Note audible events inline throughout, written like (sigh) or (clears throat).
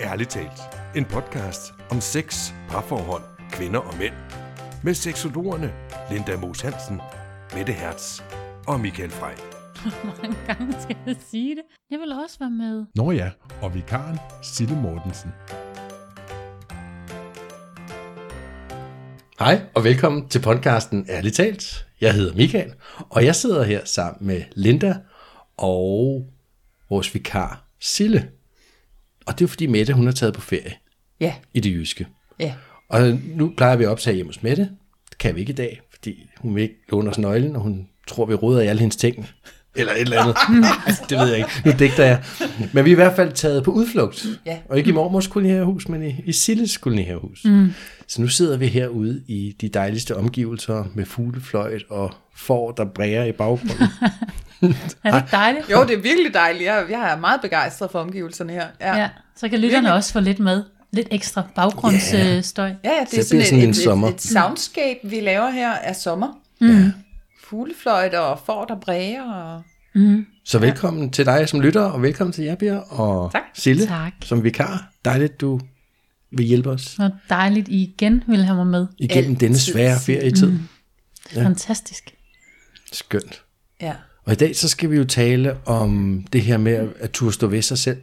Ærligt talt. En podcast om sex, parforhold, kvinder og mænd. Med seksologerne Linda Moos Hansen, Mette Hertz og Michael Frey. (laughs) Hvor mange gange skal jeg sige det? Jeg vil også være med. Nå ja, og vikaren Sille Mortensen. Hej og velkommen til podcasten Ærligt talt. Jeg hedder Michael, og jeg sidder her sammen med Linda og vores vikar Sille. Og det er fordi Mette, hun har taget på ferie Ja, i det jyske. ja. Og nu plejer vi at optage hjemme hos Mette. Det kan vi ikke i dag, fordi hun vil ikke låne os nøglen, og hun tror, vi råder i alle hendes ting. Eller et eller andet. (laughs) det ved jeg ikke. Nu digter jeg. Men vi er i hvert fald taget på udflugt. Ja. Og ikke i mormors kolonihavehus, men i, i Silles kolonihavehus. Mm. Så nu sidder vi herude i de dejligste omgivelser med fuglefløjt og får, der bræger i baggrunden. (laughs) Er det ikke dejligt? Jo, det er virkelig dejligt. Jeg, jeg er meget begejstret for omgivelserne her. Ja, Ja, så kan lytterne Virkelig. også få lidt med. Lidt ekstra baggrundsstøj. ja, ja det Så er det sådan, bliver sådan et, en et, sommer. et, et soundscape, vi laver her af sommer. Mm. Fuglefløjter og får, der bræger. Og... Så velkommen til dig som lytter, og velkommen til Bjer, og Tak. Sille Tak. som vikar. Dejligt, du vil hjælpe os Så dejligt, I igen vil have mig med. igennem Altid. denne svære ferietid. Mm. Ja. Fantastisk. Skønt. Ja. Og i dag så skal vi jo tale om det her med at- at turde stå ved sig selv,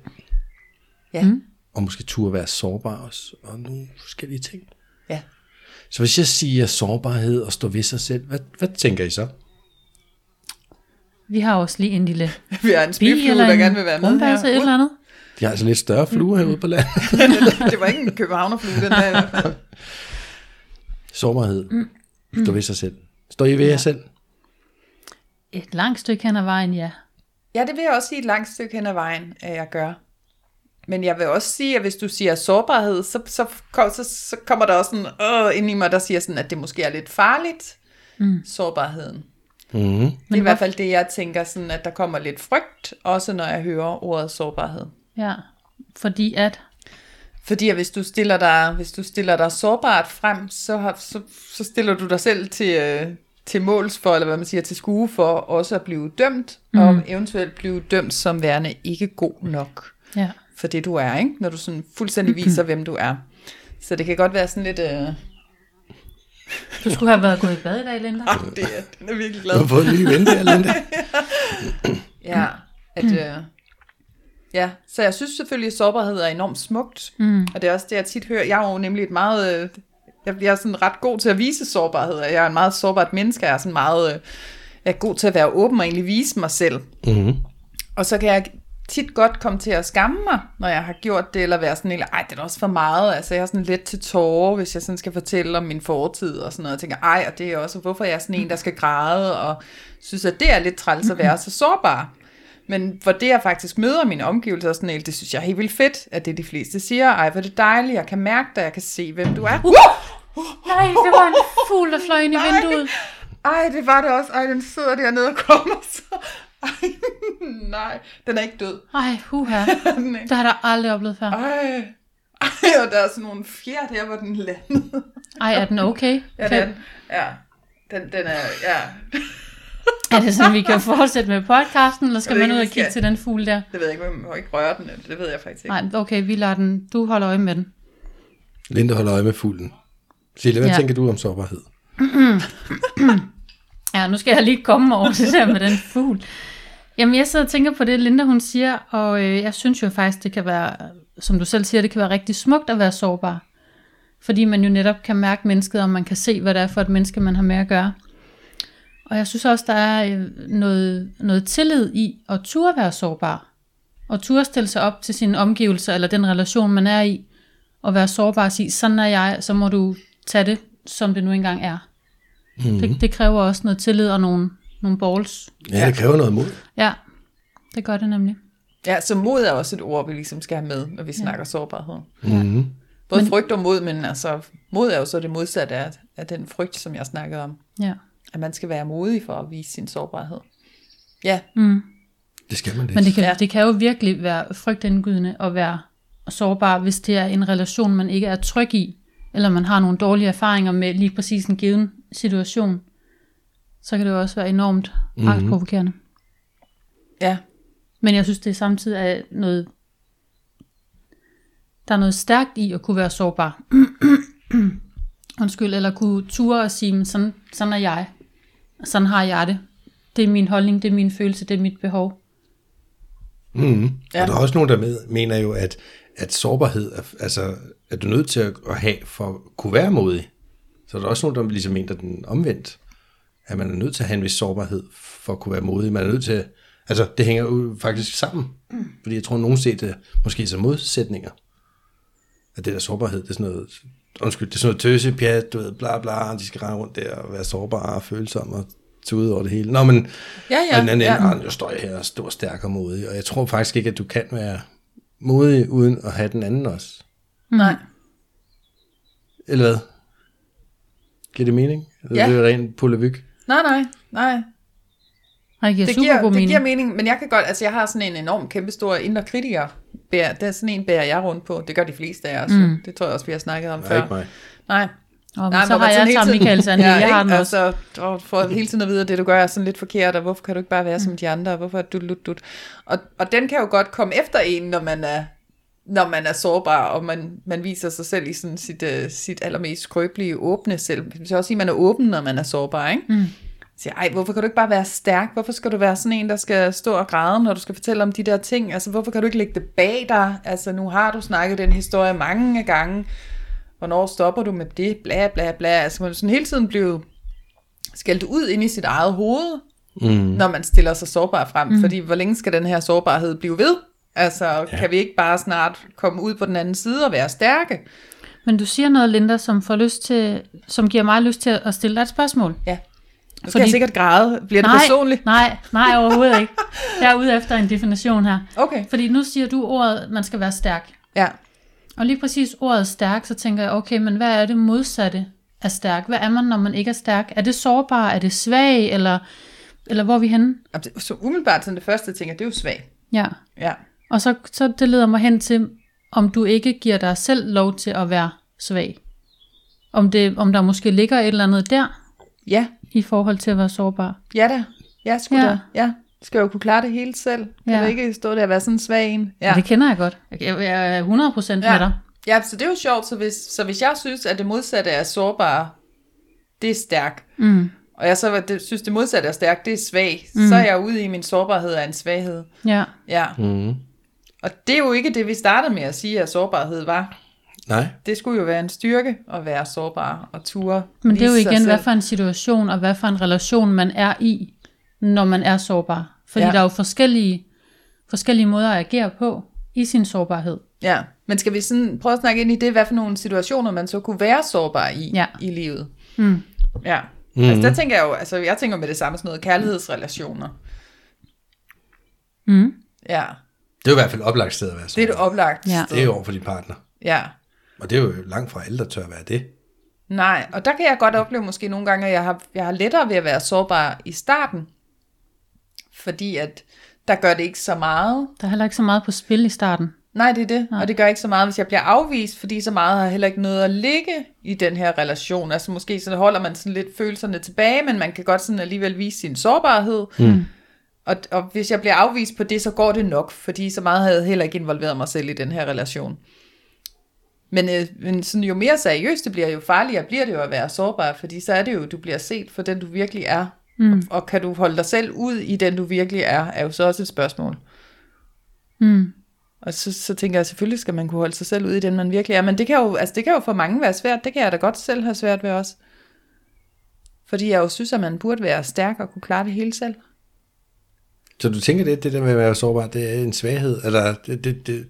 Ja. Mm. og måske turde være sårbar også, og nogle forskellige ting. Ja. Så hvis jeg siger sårbarhed og stå ved sig selv, hvad, hvad tænker I så? Vi har også lige en lille (laughs) Vi har en eller der en gerne vil være med rundbærse, et eller her. andet. De har altså lidt større fluer herude på landet. (laughs) det var ikke en københavnerflue, den der i hvert fald. Sårbarhed. Stå ved sig selv. Står I ved jer selv? Et langt stykke hen ad vejen, ja. Ja, det vil jeg også sige et langt stykke hen ad vejen, at jeg gør. Men jeg vil også sige, at hvis du siger sårbarhed, så, så, så, så kommer der også sådan øh, ind i mig, der siger sådan, at det måske er lidt farligt, mm. sårbarheden. Mm-hmm. Det er i hvert fald det, jeg tænker, sådan, at der kommer lidt frygt, også når jeg hører ordet sårbarhed. Ja, fordi at... Fordi at hvis du stiller dig, hvis du stiller dig sårbart frem, så, har, så, så stiller du dig selv til, øh, til måls for, eller hvad man siger, til skue for også at blive dømt, mm. og eventuelt blive dømt som værende ikke god nok Ja. For det, du er, ikke? når du sådan fuldstændig viser, (clears throat) hvem du er. Så det kan godt være sådan lidt... Øh, Du skulle have været gået i bad i dag, Linda. ah, det er, den er virkelig glad. Du har fået en ny ven der, Linda. (clears throat) Ja, at, øh, ja, så jeg synes selvfølgelig, at sårbarhed er enormt smukt. Mm. Og det er også det, jeg tit hører. Jeg er jo nemlig et meget... Øh, jeg bliver sådan ret god til at vise sårbarhed. og Jeg er en meget sårbart menneske. Jeg er sådan meget... Øh, jeg er god til at være åben og egentlig vise mig selv. Mm-hmm. Og så kan jeg tit godt komme til at skamme mig, når jeg har gjort det, eller være sådan, eller, ej, det er også for meget. Altså, jeg er sådan lidt til tårer, hvis jeg sådan skal fortælle om min fortid og sådan noget. Jeg tænker, ej, og det er også, hvorfor jeg er sådan en, der skal græde, og synes, at det er lidt træls at være så sårbar. Men hvor det, jeg faktisk møder mine omgivelser, sådan helt, det synes jeg er helt vildt fedt, at det de fleste siger, ej, hvor det dejligt, jeg kan mærke dig, jeg kan se, hvem du er. Uh! Nej, det var en fugl, der fløj ind i (laughs) vinduet. Ej, det var det også. Ej, den sidder dernede og kommer så. Ej, (laughs) nej, den er ikke død. Ej, huha. (laughs) Den er Det har jeg da aldrig oplevet før. Ej, ej, og der er sådan nogle fjer der, hvor den landede. Ej, er den okay? (laughs) Ja, den, ja, den, den er, ja, Er det sådan, vi kan fortsætte med podcasten, eller skal man ud ikke, og vi kigge skal- til den fugl der? det ved jeg ikke, man må ikke røre den, det ved jeg faktisk ikke. Nej, okay, vi lader den. Du holder øje med den. Linda holder øje med fuglen. Sille, hvad Ja. tænker du om sårbarhed? (clears throat) Ja, nu skal jeg lige komme over det der med den fugl. Jamen, jeg sidder og tænker på det, Linda hun siger, og øh, jeg synes jo faktisk, det kan være, som du selv siger, det kan være rigtig smukt at være sårbar. Fordi man jo netop kan mærke mennesket, og man kan se, hvad det er for et menneske, man har med at gøre. Og jeg synes også, der er øh, noget, noget tillid i at turde være sårbar. Og turde stille sig op til sine omgivelser, eller den relation, man er i, og være sårbar og sige, sådan er jeg, så må du tage det, som det nu engang er. Mm-hmm. Det, det kræver også noget tillid og nogle, nogle balls. Ja, det kræver noget mod. Ja, det gør det nemlig. Ja, så mod er også et ord, vi ligesom skal have med, når vi ja. snakker sårbarhed. Mm-hmm. Både men, frygt og mod, men altså, mod er jo så det modsatte af, af den frygt, som jeg snakkede om. Ja. At man skal være modig for at vise sin sårbarhed. Ja, Det skal man det. Men det kan, ja. det kan jo virkelig være frygtindgydende at være sårbar, hvis det er en relation, man ikke er tryg i, eller man har nogle dårlige erfaringer med lige præcis en given situation. Så kan det jo også være enormt mm-hmm. angstprovokerende. ja, Men jeg synes, det samtidig er noget der er noget stærkt i at kunne være sårbar. (clears throat) Undskyld, eller kunne ture og sige, "Men sådan, sådan er jeg. Sådan har jeg det. Det er min holdning, det er min følelse, det er mit behov. Mm. Ja. Og der er også nogen, der med, mener jo, at, at sårbarhed, er, altså, er du nødt til at, at have for at kunne være modig. Så er der også nogen, der ligesom mener den omvendt. At man er nødt til at have en vis sårbarhed for at kunne være modig. Man er nødt til at, altså det hænger jo faktisk sammen. Fordi jeg tror, at nogen ser det måske som modsætninger. At det der sårbarhed, det er sådan noget, undskyld, det er sådan noget tøse, pjat, du ved, bla bla, de skal rende rundt der og være sårbare og følsomme og ud over det hele. Nå, men Ja, ja, og den anden ja. ende, jeg står her og stor, stærk og modig. Og jeg tror faktisk ikke, at du kan være modig, uden at have den anden også. Nej. Eller hvad? Giver det mening? Eller Ja. det er rent polemik? Nej, nej, nej. Og det giver Det super giver, god det mening. giver mening, men jeg kan godt, altså jeg har sådan en enorm kæmpestor indre kritiker. Bær, det er sådan en bærer jeg rundt på. Det gør de fleste af os. Mm. Det tror jeg også, vi har snakket om Nej, før. ikke mig. Nej. Og Nej, så har sådan jeg tiden- Michael Sande, (laughs) jeg ikke? har den også. Altså, og for hele tiden at vide, at det du gør er sådan lidt forkert, og hvorfor kan du ikke bare være som de andre, og hvorfor er du lut, lut. Og, og den kan jo godt komme efter en, når man er, når man er sårbar, og man, man viser sig selv i sådan sit, uh, sit allermest skrøbelige, åbne selv. Det vil også sige, at man er åben, når man er sårbar, ikke? Mm. siger, ej, hvorfor kan du ikke bare være stærk? Hvorfor skal du være sådan en, der skal stå og græde, når du skal fortælle om de der ting? Altså, hvorfor kan du ikke lægge det bag dig? Altså, nu har du snakket den historie mange gange. Hvornår stopper du med det? Bla, bla, bla. Altså, man sådan hele tiden blive skældt ud ind i sit eget hoved, Mm. når man stiller sig sårbar frem. Mm. Fordi, hvor længe skal den her sårbarhed blive ved? Altså, ja. kan vi ikke bare snart komme ud på den anden side og være stærke? Men du siger noget, Linda, som, får lyst til, som giver mig lyst til at stille dig et spørgsmål. Ja. Nu skal Fordi- jeg sikkert græde. Bliver det nej, personligt? Nej, nej, overhovedet ikke. Jeg er ude efter en definition her. Okay. Fordi nu siger du ordet, man skal være stærk. Ja. Og lige præcis ordet stærk, så tænker jeg, okay, men hvad er det modsatte af stærk? Hvad er man, når man ikke er stærk? Er det sårbar? Er det svag? Eller, eller hvor er vi henne? Det- Så umiddelbart sådan det første, jeg tænker, det er jo svag. Ja. Ja. Og så, så det leder mig hen til, om du ikke giver dig selv lov til at være svag. Om, det, om der måske ligger et eller andet der, Ja. i forhold til at være sårbar. Ja da. Ja, sgu Ja. ja. da. Ja. Skal jo kunne klare det hele selv. Kan Ja. du ikke stå der og være sådan en svag en? Ja. Ja. Det kender jeg godt. Jeg er 100% ja. med dig. Ja, så det er jo sjovt. Så hvis, så hvis jeg synes, at det modsatte er sårbare, det er stærk, Mm. og jeg så det, synes, det modsatte er stærk, det er svag, mm. så er jeg ude i, min sårbarhed er en svaghed. Ja. Ja. Mm. Og det er jo ikke det, vi startede med at sige, at sårbarhed var. Nej. Det skulle jo være en styrke at være sårbar og ture. Men det er jo igen, hvad for en situation og hvad for en relation man er i, når man er sårbar. Fordi ja. Der er jo forskellige, forskellige måder at agere på i sin sårbarhed. Ja, men skal vi sådan prøve at snakke ind i det, hvad for nogle situationer man så kunne være sårbar i Ja. i livet? Mm. Ja, mm. altså der tænker jeg jo, altså jeg tænker med det samme sådan noget kærlighedsrelationer. Mm. Ja, Det er jo i hvert fald et oplagt sted at være det er så. det oplagt. Ja. Det er jo over for din partner. Ja, Og det er jo langt fra alle, der tør være det. nej, og der kan jeg godt opleve måske nogle gange, at jeg har, jeg har lettere ved at være sårbar i starten, fordi at der gør det ikke så meget. Der er heller ikke så meget på spil i starten. Nej, det er det. Nej. Og det gør ikke så meget, hvis jeg bliver afvist, fordi så meget har heller ikke noget at ligge i den her relation. Altså måske så holder man sådan lidt følelserne tilbage, men man kan godt sådan alligevel vise sin sårbarhed. Mm. Og, og hvis jeg bliver afvist på det, så går det nok, fordi så meget havde jeg heller ikke involveret mig selv i den her relation. Men, øh, men sådan, jo mere seriøst det bliver, jo farligere bliver det jo at være sårbar, fordi så er det jo, du bliver set for den, du virkelig er. Mm. Og, og kan du holde dig selv ud i den, du virkelig er, er jo så også et spørgsmål. Mm. Og så, så tænker jeg, selvfølgelig skal man kunne holde sig selv ud i den, man virkelig er. Men det kan, jo, altså det kan jo for mange være svært. Det kan jeg da godt selv have svært ved også. Fordi jeg jo synes, at man burde være stærk og kunne klare det hele selv. Så du tænker, det, det der med at være sårbar, det er en svaghed? Eller det, det, det,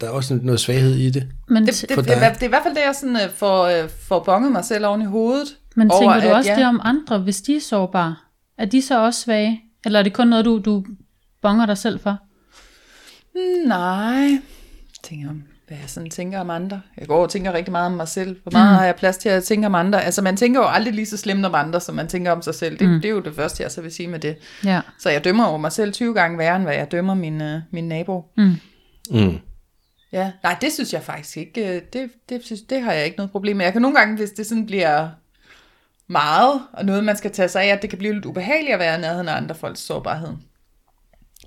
der er også noget svaghed i det? Men, Det, det, For det, det, dig? det er i hvert fald det, jeg sådan, øh, får, øh, får bonget mig selv oven i hovedet. men over, tænker du at også jeg- det om andre, hvis de er sårbare? Er de så også svage? Eller er det kun noget, du, du bonger dig selv for? Mm, Nej. Tænker om, hvad jeg sådan tænker om andre. Jeg går og tænker rigtig meget om mig selv. Hvor meget mm. har jeg plads til at tænke om andre? Altså man tænker jo aldrig lige så slemt om andre, som man tænker om sig selv. Det, mm. det er jo det første, jeg så vil sige med det. Ja. Så jeg dømmer jo mig selv 20 gange værre, end hvad jeg dømmer min, øh, min nabo. Mm. Mm. Ja, nej, det synes jeg faktisk ikke. øh, Det, det, synes, det har jeg ikke noget problem med. Jeg kan nogle gange, hvis det sådan bliver meget, og noget man skal tage sig af, at det kan blive lidt ubehageligt at være i nærheden af andre folks sårbarhed.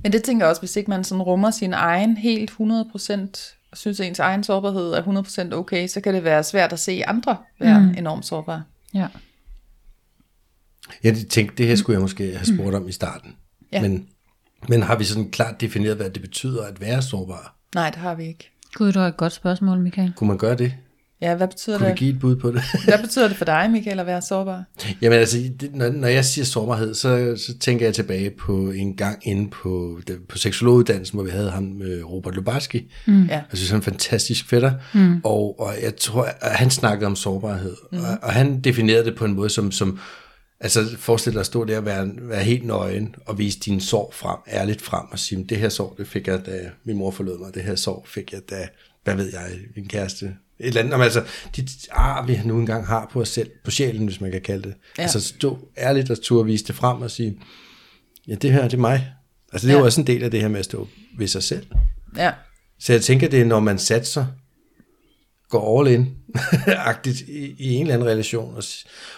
Men det tænker jeg også, hvis ikke man sådan rummer sin egen helt 100% synes, at ens egen sårbarhed er 100% okay, så kan det være svært at se andre være mm. enormt sårbare. Ja. Jeg tænkte, det her skulle jeg måske have spurgt om i starten. Ja. Men, men har vi sådan klart defineret, hvad det betyder at være sårbar? Nej, det har vi ikke. Gud, det var et godt spørgsmål, Michael. Kunne man gøre det? Ja, hvad betyder, Kunne det, give et bud på det? (laughs) hvad betyder det for dig, Michael, at være sårbar? Jamen altså, det, når, når jeg siger sårbarhed, så, så tænker jeg tilbage på en gang inde på, det- på seksologuddannelsen, hvor vi havde ham, øh, Robert Lubarski. Mm. Ja. Jeg synes, han er en fantastisk fætter. Mm. Og, og jeg tror, at han snakkede om sårbarhed. Mm. Og, og han definerede det på en måde, som, som altså forestil dig at stå der og være, være helt nøgen og vise dine sår frem, ærligt frem og sige, det her sår, det fik jeg, da min mor forlod mig, det her sår fik jeg, da, hvad ved jeg, min kæreste, et eller andet, Jamen, altså, de ar, vi nu engang har på os selv, på sjælen, hvis man kan kalde det. Ja. Altså stå ærligt og turde vise det frem og sige, ja, det her, det er mig. Altså det er Ja. jo også en del af det her med at stå ved sig selv. Ja, Så jeg tænker, det er, når man satser, går all in, (laughs) agtigt i, i en eller anden relation, og,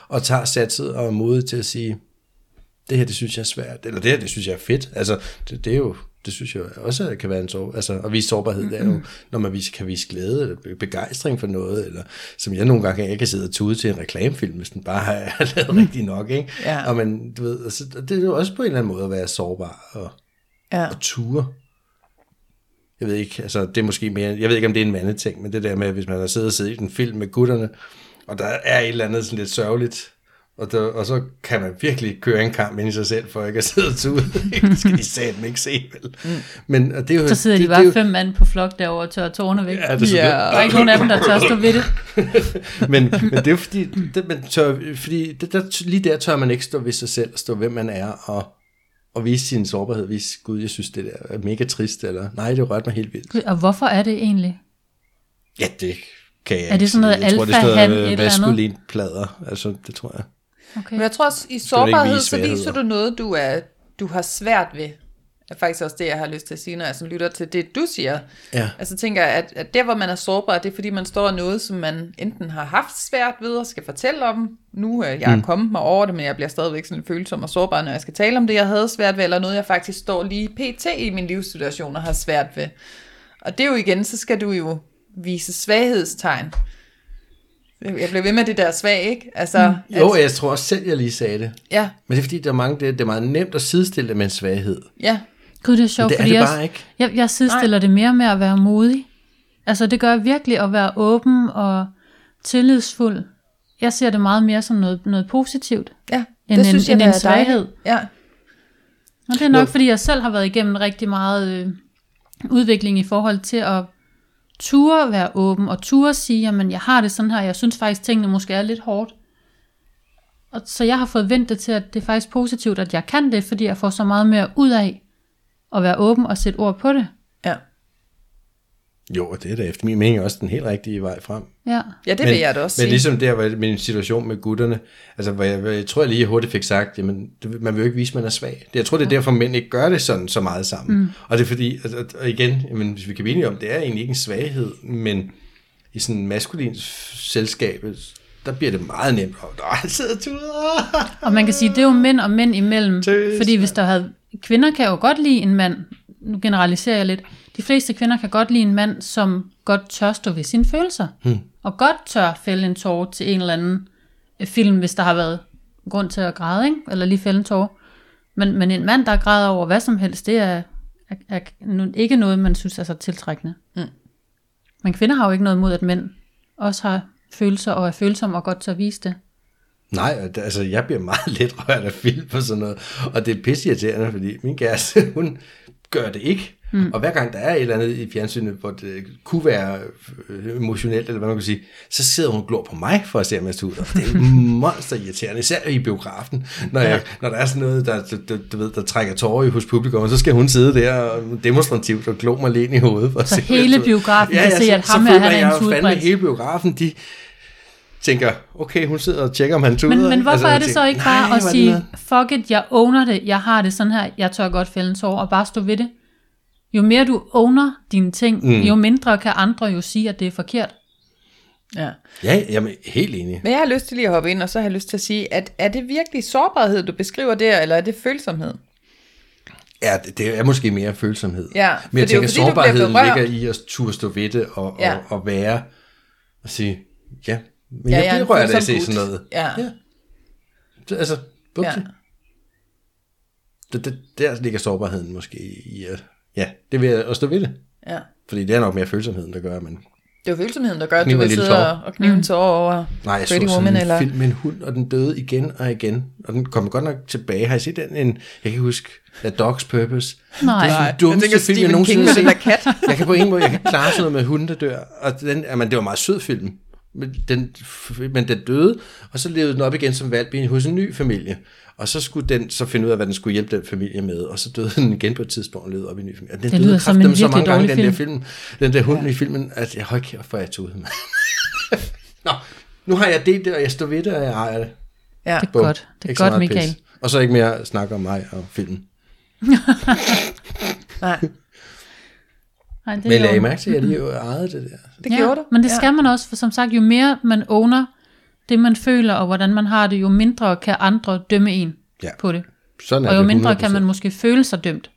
og tager satset og er modig til at sige, det her, det synes jeg er svært, eller det her, det synes jeg er fedt. Altså, det, det er jo, det synes jeg også kan være en sår, altså at vise sårbarhed, det er jo, når man viser, kan vise glæde, eller be- begejstring for noget, eller som jeg nogle gange, jeg kan sidde og tude til en reklamefilm, hvis den bare (laughs) har lavet rigtig nok, ikke? Ja. Og man, du ved, altså, det er jo også på en eller anden måde at være sårbar, og, ja. og ture. Jeg ved ikke, altså det er måske mere, jeg ved ikke om det er en mandeting, men det der med, hvis man har siddet og siddet i en film med gutterne, og der er et eller andet sådan lidt sørgeligt, og, der, og så kan man virkelig køre en kamp ind i sig selv, for ikke at sidde og tude. (laughs) det skal de satme ikke se, vel? Mm. Men og det er jo, Så sidder det, de bare det er jo, fem mand på flok derovre og tør tårne væk. Ja, det er så Ja. det. Der er ikke nogen af dem, der tør stå ved det. (laughs) men, men det er jo fordi, det, man tør, fordi det, der, lige der tør man ikke stå ved sig selv, stå hvem man er, og, og vise sin sårbarhed, vise, gud, jeg synes, det der er mega trist, eller nej, det rørte mig helt vildt. Gud, Og hvorfor er det egentlig? Ja, det kan jeg Er det sådan noget sige. Jeg tror, det alfa, står, han, øh, et eller andet? maskulint plader, altså det tror jeg. Okay. Men jeg tror også, i sårbarhed, vise så viser du noget, du, er, du har svært ved. Det er faktisk også det, jeg har lyst til at sige, når jeg sådan lytter til det, du siger. Ja. Altså tænker jeg, at, at der, hvor man er sårbar, det er, fordi man står noget, som man enten har haft svært ved og skal fortælle om. Nu er jeg mm. kommet mig over det, men jeg bliver stadigvæk sådan følsom og sårbar, når jeg skal tale om det, jeg havde svært ved, eller noget, jeg faktisk står lige pt. i min livssituation og har svært ved. Og det er jo igen, så skal du jo vise svaghedstegn. Jeg blev ved med det der svag, ikke? Altså, mm. Jo, jeg tror også selv, jeg lige sagde det. ja, Men det er fordi, der er mange, det, det er meget nemt at sidestille det med en svaghed. ja, Gud, det er sjovt, Men det er fordi det jeg, bare ikke. Jeg, jeg sidestiller det mere med at være modig. Altså det gør jeg virkelig at være åben og tillidsfuld. Jeg ser det meget mere som noget, noget positivt, ja. end, en, synes jeg, end der en er svaghed. dejligt. Ja, Og det er nok, fordi jeg selv har været igennem rigtig meget øh, udvikling i forhold til at ture være åben, og ture sige, jamen jeg har det sådan her, jeg synes faktisk, tingene måske er lidt hårdt. Og så jeg har fået vendt det til, at det er faktisk positivt, at jeg kan det, fordi jeg får så meget mere ud af at være åben og sætte ord på det. Jo, og det er da efter min mening også den helt rigtige vej frem. Ja. Ja, det men, vil jeg da også Men sige. ligesom der var min situation med gutterne, altså hvor jeg, jeg tror, jeg lige hurtigt fik sagt, jamen, det, man vil jo ikke vise, at man er svag. Det, jeg tror, det er derfor, mænd ikke gør det sådan så meget sammen. Mm. Og det er fordi, og, og igen, jamen, hvis vi kan blive enige om, det er egentlig ikke en svaghed, men i sådan en maskulin selskab, der bliver det meget nemt. Og der sidder tuder. Og man kan sige, det er jo mænd og mænd imellem. Tøs. Fordi hvis der havde... Kvinder kan jo godt lide en mand. Nu generaliserer jeg lidt. De fleste kvinder kan godt lide en mand, som godt tør stå ved sine følelser. Hmm. Og godt tør fælde en tårer til en eller anden øh, film, hvis der har været grund til at græde, ikke? eller lige fælde en tårer. Men, men en mand, der græder over hvad som helst, det er, er, er ikke noget, man synes er så tiltrækkende. Mm. Men kvinder har jo ikke noget mod, at mænd også har følelser og er følsomme og godt tør vise det. Nej, altså jeg bliver meget (laughs) let rørt af film og sådan noget. Og det er pisseirriterende, fordi min kæreste, hun gør det ikke. Mm. Og hver gang der er et eller andet i fjernsynet, hvor det kunne være øh, emotionelt, eller hvad man kan sige, så sidder hun og glor på mig for at se, om jeg ud. Og det er monster irriterende, især i biografen, når, jeg, når der er sådan noget, der, du, du, ved, der trækker tårer i hos publikum, og så skal hun sidde der og demonstrativt og glo mig lidt ind i hovedet. For at Så se, hvad jeg hele biografen kan se, at ham her, han er en tudeprins. hele biografen, de tænker, okay, hun sidder og tjekker, om han tuder. Men, men hvorfor Altså, er det tænker, så ikke bare at sige, fuck it, jeg owner det, jeg har det sådan her, jeg tør godt fælde en tår, og bare stå ved det. Jo mere du owner dine ting, mm. jo mindre kan andre jo sige, at det er forkert. Ja. Ja, jamen, helt enig. Men jeg har lyst til lige at hoppe ind, og så har jeg lyst til at sige, at er det virkelig sårbarhed, du beskriver der, eller er det følsomhed? Ja, det, er måske mere følsomhed. Ja, Men jeg er tænker, fordi, sårbarheden ligger i at turde stå ved det og, Ja. og, og være og sige, ja, men Ja, jeg er jeg bliver rørt af at se sådan noget. Ja. ja. Så, altså, Ja. ja. det, det, der ligger sårbarheden måske i at, ja, det vil jeg at stå ved det. ja. Fordi det er nok mere følsomheden, der gør, men Det er jo følsomheden, der gør, at du vil sidde og, og knive en tår over Nej, jeg så Pretty sådan Woman. en Eller... film med en hund, og den døde igen og igen. Og den kom godt nok tilbage. Har I set den? En, jeg kan ikke huske, A Dog's Purpose. Nej. Det er den dummeste jeg tænker film, jeg nogensinde har med set. Jeg kan på ingen måde, jeg kan klare sådan noget med hunde, der dør. Og den, jamen, det var en meget sød film. Men den, men den døde, og så levede den op igen som valp i hos en ny familie. Og så skulle den så finde ud af, hvad den skulle hjælpe den familie med. Og så døde (laughs) den igen på et tidspunkt og levede op i en ny familie. Og den Det døde som kraftedeme så mange gange, dårlig den der film. film. Den der hund ja. i filmen, at jeg høj kæft, hvor jeg tudet. (laughs) Nå, nu har jeg delt det, og jeg står ved det, og jeg ejer det. Ja. Det er Bum. godt. Det er Ikke godt, Michael. pis. Og så ikke mere snak om mig og filmen. (laughs) Nej, Nej, det Men er lagde I jo- mærke til, at I jo ejede det der? det gjorde du. Men det skal man også, for som sagt, jo mere man owner det, man føler, og hvordan man har det, jo mindre kan andre dømme en Ja. på det. Sådan er Og jo det mindre 100%. kan man måske føle sig dømt.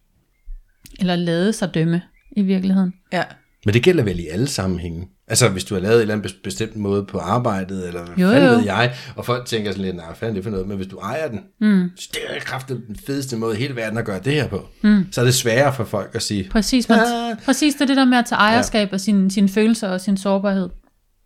Eller lade sig dømme i virkeligheden. Ja. Men det gælder vel i alle sammenhænge. Altså, hvis du har lavet en eller anden bes- bestemt måde på arbejdet, eller hvad Jo, fanden jo. ved jeg, og folk tænker sådan lidt, nej, fanden det for noget, men hvis du ejer den, mm. så det er kraftigt den fedeste måde i hele verden at gøre det her på, mm. så er det sværere for folk at sige, Præcis, man, Ah. præcis det er det der med at tage ejerskab ja. af sine, sine følelser og sin sårbarhed.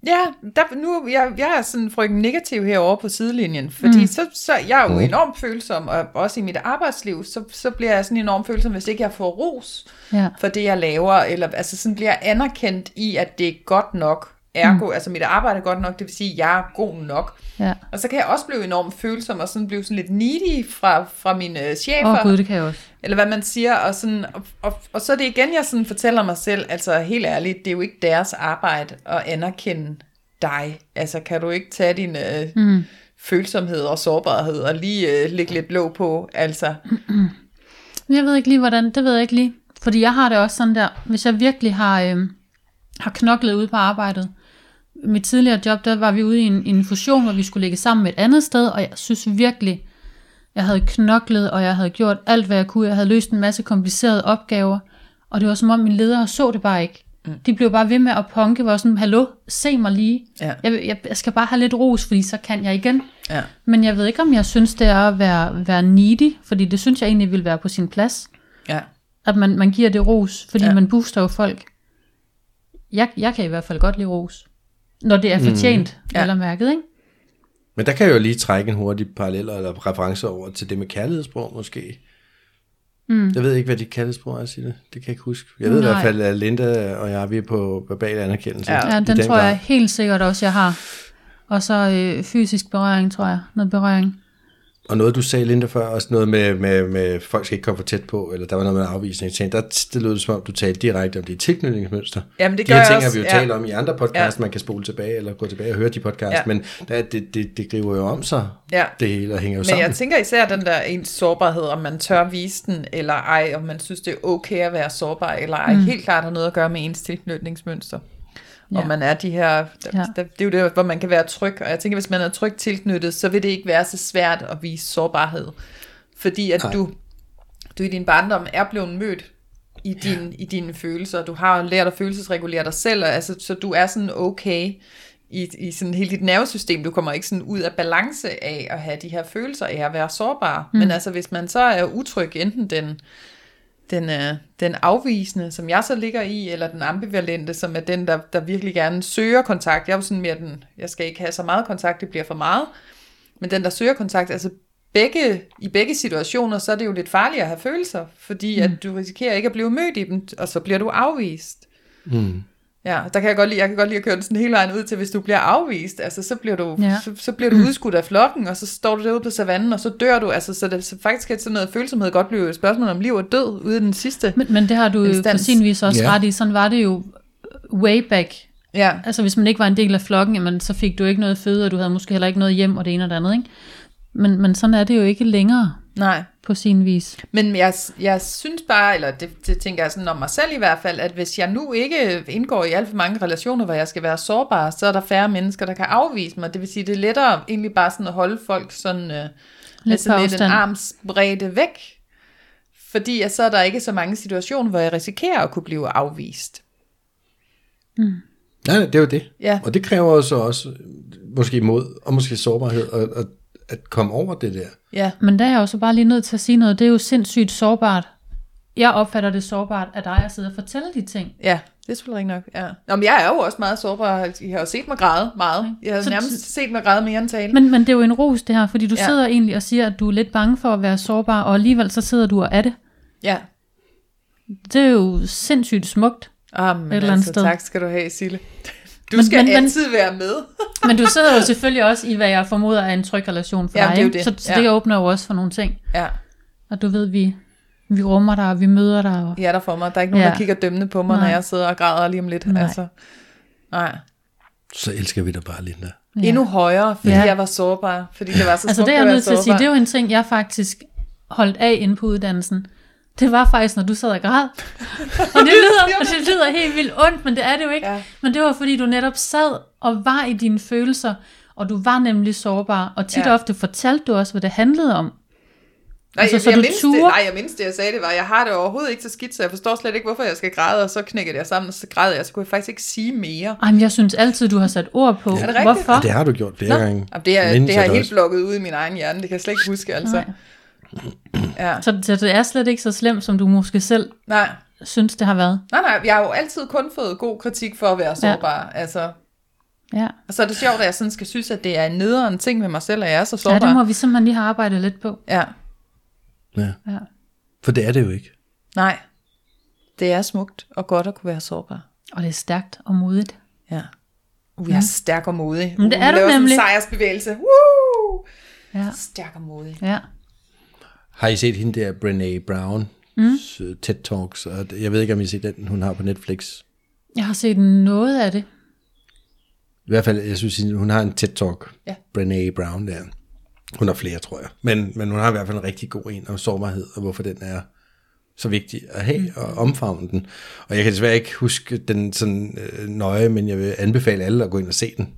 Ja, der, nu jeg, jeg er sådan frygten negativ herovre på sidelinjen, fordi mm. så, så jeg er jo enormt følsom, og også i mit arbejdsliv, så, så bliver jeg sådan enormt følsom, hvis ikke jeg får ros Ja. for det, jeg laver, eller altså sådan bliver jeg anerkendt i, at det er godt nok, ergo, mm. altså mit arbejde er godt nok, det vil sige, at jeg er god nok. Ja. Og så kan jeg også blive enormt følsom, og sådan blive sådan lidt needy fra, fra mine øh, chefer. Åh oh, gud, det kan jeg også. eller hvad man siger, og, sådan, og, og, og så er det igen, jeg sådan fortæller mig selv, altså helt ærligt, det er jo ikke deres arbejde at anerkende dig. Altså kan du ikke tage din øh, mm. følsomhed og sårbarhed og lige øh, lægge lidt blå på, altså. (clears throat) Jeg ved ikke lige, hvordan, det ved jeg ikke lige. Fordi jeg har det også sådan der, hvis jeg virkelig har, øh, har knoklet ud på arbejdet. Mit tidligere job, der var vi ude i en, en fusion, hvor vi skulle ligge sammen med et andet sted, og jeg synes virkelig, jeg havde knoklet, og jeg havde gjort alt, hvad jeg kunne. Jeg havde løst en masse komplicerede opgaver, og det var som om mine ledere så det bare ikke. De blev bare ved med at punke, var sådan, hallo, se mig lige. Ja. Jeg, jeg, jeg skal bare have lidt ros, fordi så kan jeg igen. Ja. Men jeg ved ikke, om jeg synes, det er at være, være needy, fordi det synes jeg egentlig vil være på sin plads. Ja. At man, man giver det ros, fordi ja. man booster jo folk. Jeg, jeg kan i hvert fald godt lide ros. Når det er fortjent, mm. Ja. eller mærket, ikke? men der kan jeg jo lige trække en hurtig parallel eller reference over til det med kærlighedssprog måske. Mm. Jeg ved ikke, hvad dit kærlighedssprog er, Signe. Det kan jeg ikke huske. Jeg ved i Nej. hvert fald, at Linda og jeg vi er på verbal anerkendelse. Ja. Ja, i den tror grad. jeg helt sikkert også, jeg har. Og så øh, fysisk berøring, tror jeg. Noget berøring. Og noget, du sagde, Linda, før, også noget med, med, med folk skal ikke komme for tæt på, eller der var noget med afvisning. Jeg Der, det lød det, som om, du talte direkte om det tilknytningsmønster. Jamen, det de her ting har også, vi jo ja. talt om i andre podcasts, Ja. man kan spole tilbage, eller gå tilbage og høre de podcasts, Ja. men der, det, det, det griber jo om sig, Ja. det hele, og hænger jo Men sammen. jeg tænker især den der ens sårbarhed, om man tør vise den, eller ej, om man synes, det er okay at være sårbar, eller ej, mm. helt klart har noget at gøre med ens tilknytningsmønster. Ja. Ja. Om man er de her, der, ja. Ja. der, det er jo det, hvor man kan være tryg, og jeg tænker, hvis man er trygt tilknyttet, så vil det ikke være så svært at vise sårbarhed. Fordi at Nej. du, du i din barndom er blevet mødt i, din, i dine følelser, du har lært at følelsesregulere dig selv, og altså, så du er sådan okay i, i sådan hele dit nervesystem. Du kommer ikke sådan ud af balance af at have de her følelser af at være sårbar. Mm. Men altså, hvis man så er utryg, enten den, den, øh, den afvisende, som jeg så ligger i, eller den ambivalente, som er den, der, der virkelig gerne søger kontakt. Jeg er jo sådan mere den, jeg skal ikke have så meget kontakt, det bliver for meget. Men den, der søger kontakt, altså begge, i begge situationer, så er det jo lidt farligt at have følelser, fordi mm. at du risikerer ikke at blive mødt i dem, og så bliver du afvist. Mm. Ja, der kan jeg godt lide, jeg kan godt lide at køre den sådan hele vejen ud til, hvis du bliver afvist, altså så bliver du, ja. Så, så bliver du udskudt af flokken, og så står du derude på savannen, og så dør du, altså så, det, så faktisk kan sådan noget følsomhed godt blive et spørgsmål om liv og død, ude i den sidste. Men, men det har du jo Instans. på sin vis også ja. ret i. Sådan var det jo way back. Ja, Altså hvis man ikke var en del af flokken, jamen, så fik du ikke noget føde, og du havde måske heller ikke noget hjem, og det ene og det andet. Ikke? Men, men sådan er det jo ikke længere nej. på sin vis. Men jeg, jeg synes bare, eller det, det tænker jeg sådan om mig selv i hvert fald, at hvis jeg nu ikke indgår i alt for mange relationer, hvor jeg skal være sårbar, så er der færre mennesker, der kan afvise mig. Det vil sige, det er lettere egentlig bare sådan at holde folk sådan, øh, Lidt på sådan lidt en afstand. arms bredde væk. Fordi at så er der ikke så mange situationer, hvor jeg risikerer at kunne blive afvist. Nej, nej, det er jo det. Ja. Og det kræver så også måske mod og måske sårbarhed at, at, at komme over det der. Ja, Men der er jeg jo så bare lige nødt til at sige noget. Det er jo sindssygt sårbart. Jeg opfatter det sårbart af dig at sidde og fortælle de ting. ja, det er selvfølgelig ikke nok. Ja. Nå, men jeg er jo også meget sårbar. I har jo set mig græde meget. Jeg har Så- nærmest set mig græde mere end tale. Men, men det er jo en ros det her, fordi du Ja. sidder egentlig og siger, at du er lidt bange for at være sårbar, og alligevel så sidder du og er det. Ja. Det er jo sindssygt smukt. Ah, men Et eller andet altså, sted. tak skal du have, Sille. Du Men- skal men- men- altid være med. (laughs) Men du sidder jo (laughs) selvfølgelig også i, hvad jeg formoder er en tryg relation for Jamen, dig. det er det. Så, så Ja. det åbner jo også for nogle ting. Ja, Og du ved, vi, vi rummer dig, og vi møder dig. Og, er der for mig. Der er ikke nogen, Ja. der kigger dømmende på mig, Nej. når jeg sidder og græder lige om lidt. Nej. Altså. Nej. Så elsker vi dig bare, Linda. ja. Endnu højere, fordi Ja. jeg var sårbar. Fordi det var så Altså smukt det er at jeg nødt til at sige, det er jo en ting, jeg faktisk holdt af inde på uddannelsen. Det var faktisk, når du sad og græd. Og det lyder, (laughs) og det lyder helt vildt ondt, men det er det jo ikke. Ja. Men det var fordi, du netop sad og var i dine følelser, og du var nemlig sårbar. Og tit Ja. og ofte fortalte du også, hvad det handlede om. Nej, Altså, jeg, så jeg mindste, turde- nej, jeg mindste, det jeg sagde, det var, jeg har det overhovedet ikke så skidt, så jeg forstår slet ikke, hvorfor jeg skal græde, og så knækker jeg sammen, og så græder jeg, så kunne jeg faktisk ikke sige mere. Ej, men jeg synes altid, du har sat ord på. det rigtigt? Hvorfor? Og det har du gjort flere gange. Jamen, det, er, det har jeg jeg helt blokket ud i min egen hjerne, det kan jeg slet ikke huske, altså. Nej. Ja. Så, så det er slet ikke så slemt, som du måske selv Nej, synes, det har været. nej, nej, jeg har jo altid kun fået god kritik for at være sårbar, ja. altså. Ja. Og så er det sjovt, at jeg sådan skal synes, at det er en nederen ting med mig selv, at jeg er så ja, sårbar. det må vi simpelthen lige have arbejdet lidt på. ja. Ja. Ja. For det er det jo ikke. Nej, det er smukt og godt at kunne være sårbar. Og det er stærkt og modigt. Ja. Uh, jeg er stærk og modig. Men det uh, er du laver sådan en nemlig. sejrsbevægelse. Woo! Ja. Stærk og modig. Ja. Har I set hende der, Brené Brown? Mm. TED Talks. Og jeg ved ikke, om I har set den, hun har på Netflix. Jeg har set noget af det. I hvert fald, jeg synes, hun har en TED Talk. Ja. Brené Brown der. Hun har flere, tror jeg. Men, men hun har i hvert fald en rigtig god en om sårbarhed, og hvorfor den er så vigtig at have og omfavne den. Og jeg kan desværre ikke huske den sådan øh, nøje, men jeg vil anbefale alle at gå ind og se den.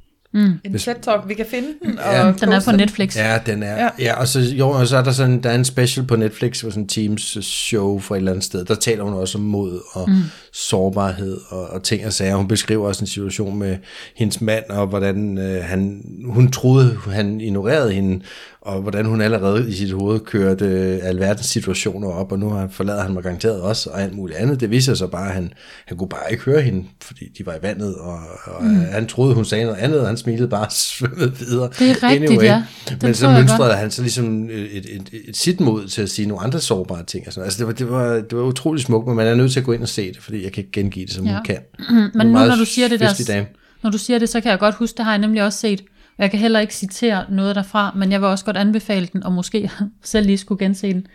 En TED-talk, vi kan finde den. Og Ja. Den er på Netflix. Ja, den er. Ja. Ja, og, så, jo, og så er der sådan, der er en special på Netflix, hvor sådan en Teams show fra et eller andet sted. Der taler hun også om mod og mm. Sårbarhed og, og ting og sager. Hun beskriver også en situation med hendes mand, og hvordan øh, han, hun troede, han ignorerede hende, og hvordan hun allerede i sit hoved kørte øh, alverdens situationer op, og nu har- forlader han mig garanteret også, og alt muligt andet. Det viser sig bare, at han, han kunne bare ikke høre hende, fordi de var i vandet, og, og mm. han troede, hun sagde noget andet, og han smilede bare og (laughs) svømmede videre. Det er rigtigt, ja. Den Men så mønstrede han så ligesom et, et, et, et sit mod til at sige nogle andre sårbare ting. Og sådan. Altså det var, det, var, det var utrolig smukt, men man er nødt til at gå ind og se det, fordi jeg kan ikke gengive det, som Ja. ja. hun kan. (clears throat) Men nu, når du siger det der, dame. når du siger det, så kan jeg godt huske, det har jeg nemlig også set. Og Jeg kan heller ikke citere noget derfra, men jeg vil også godt anbefale den, og måske (laughs) selv lige skulle gense den.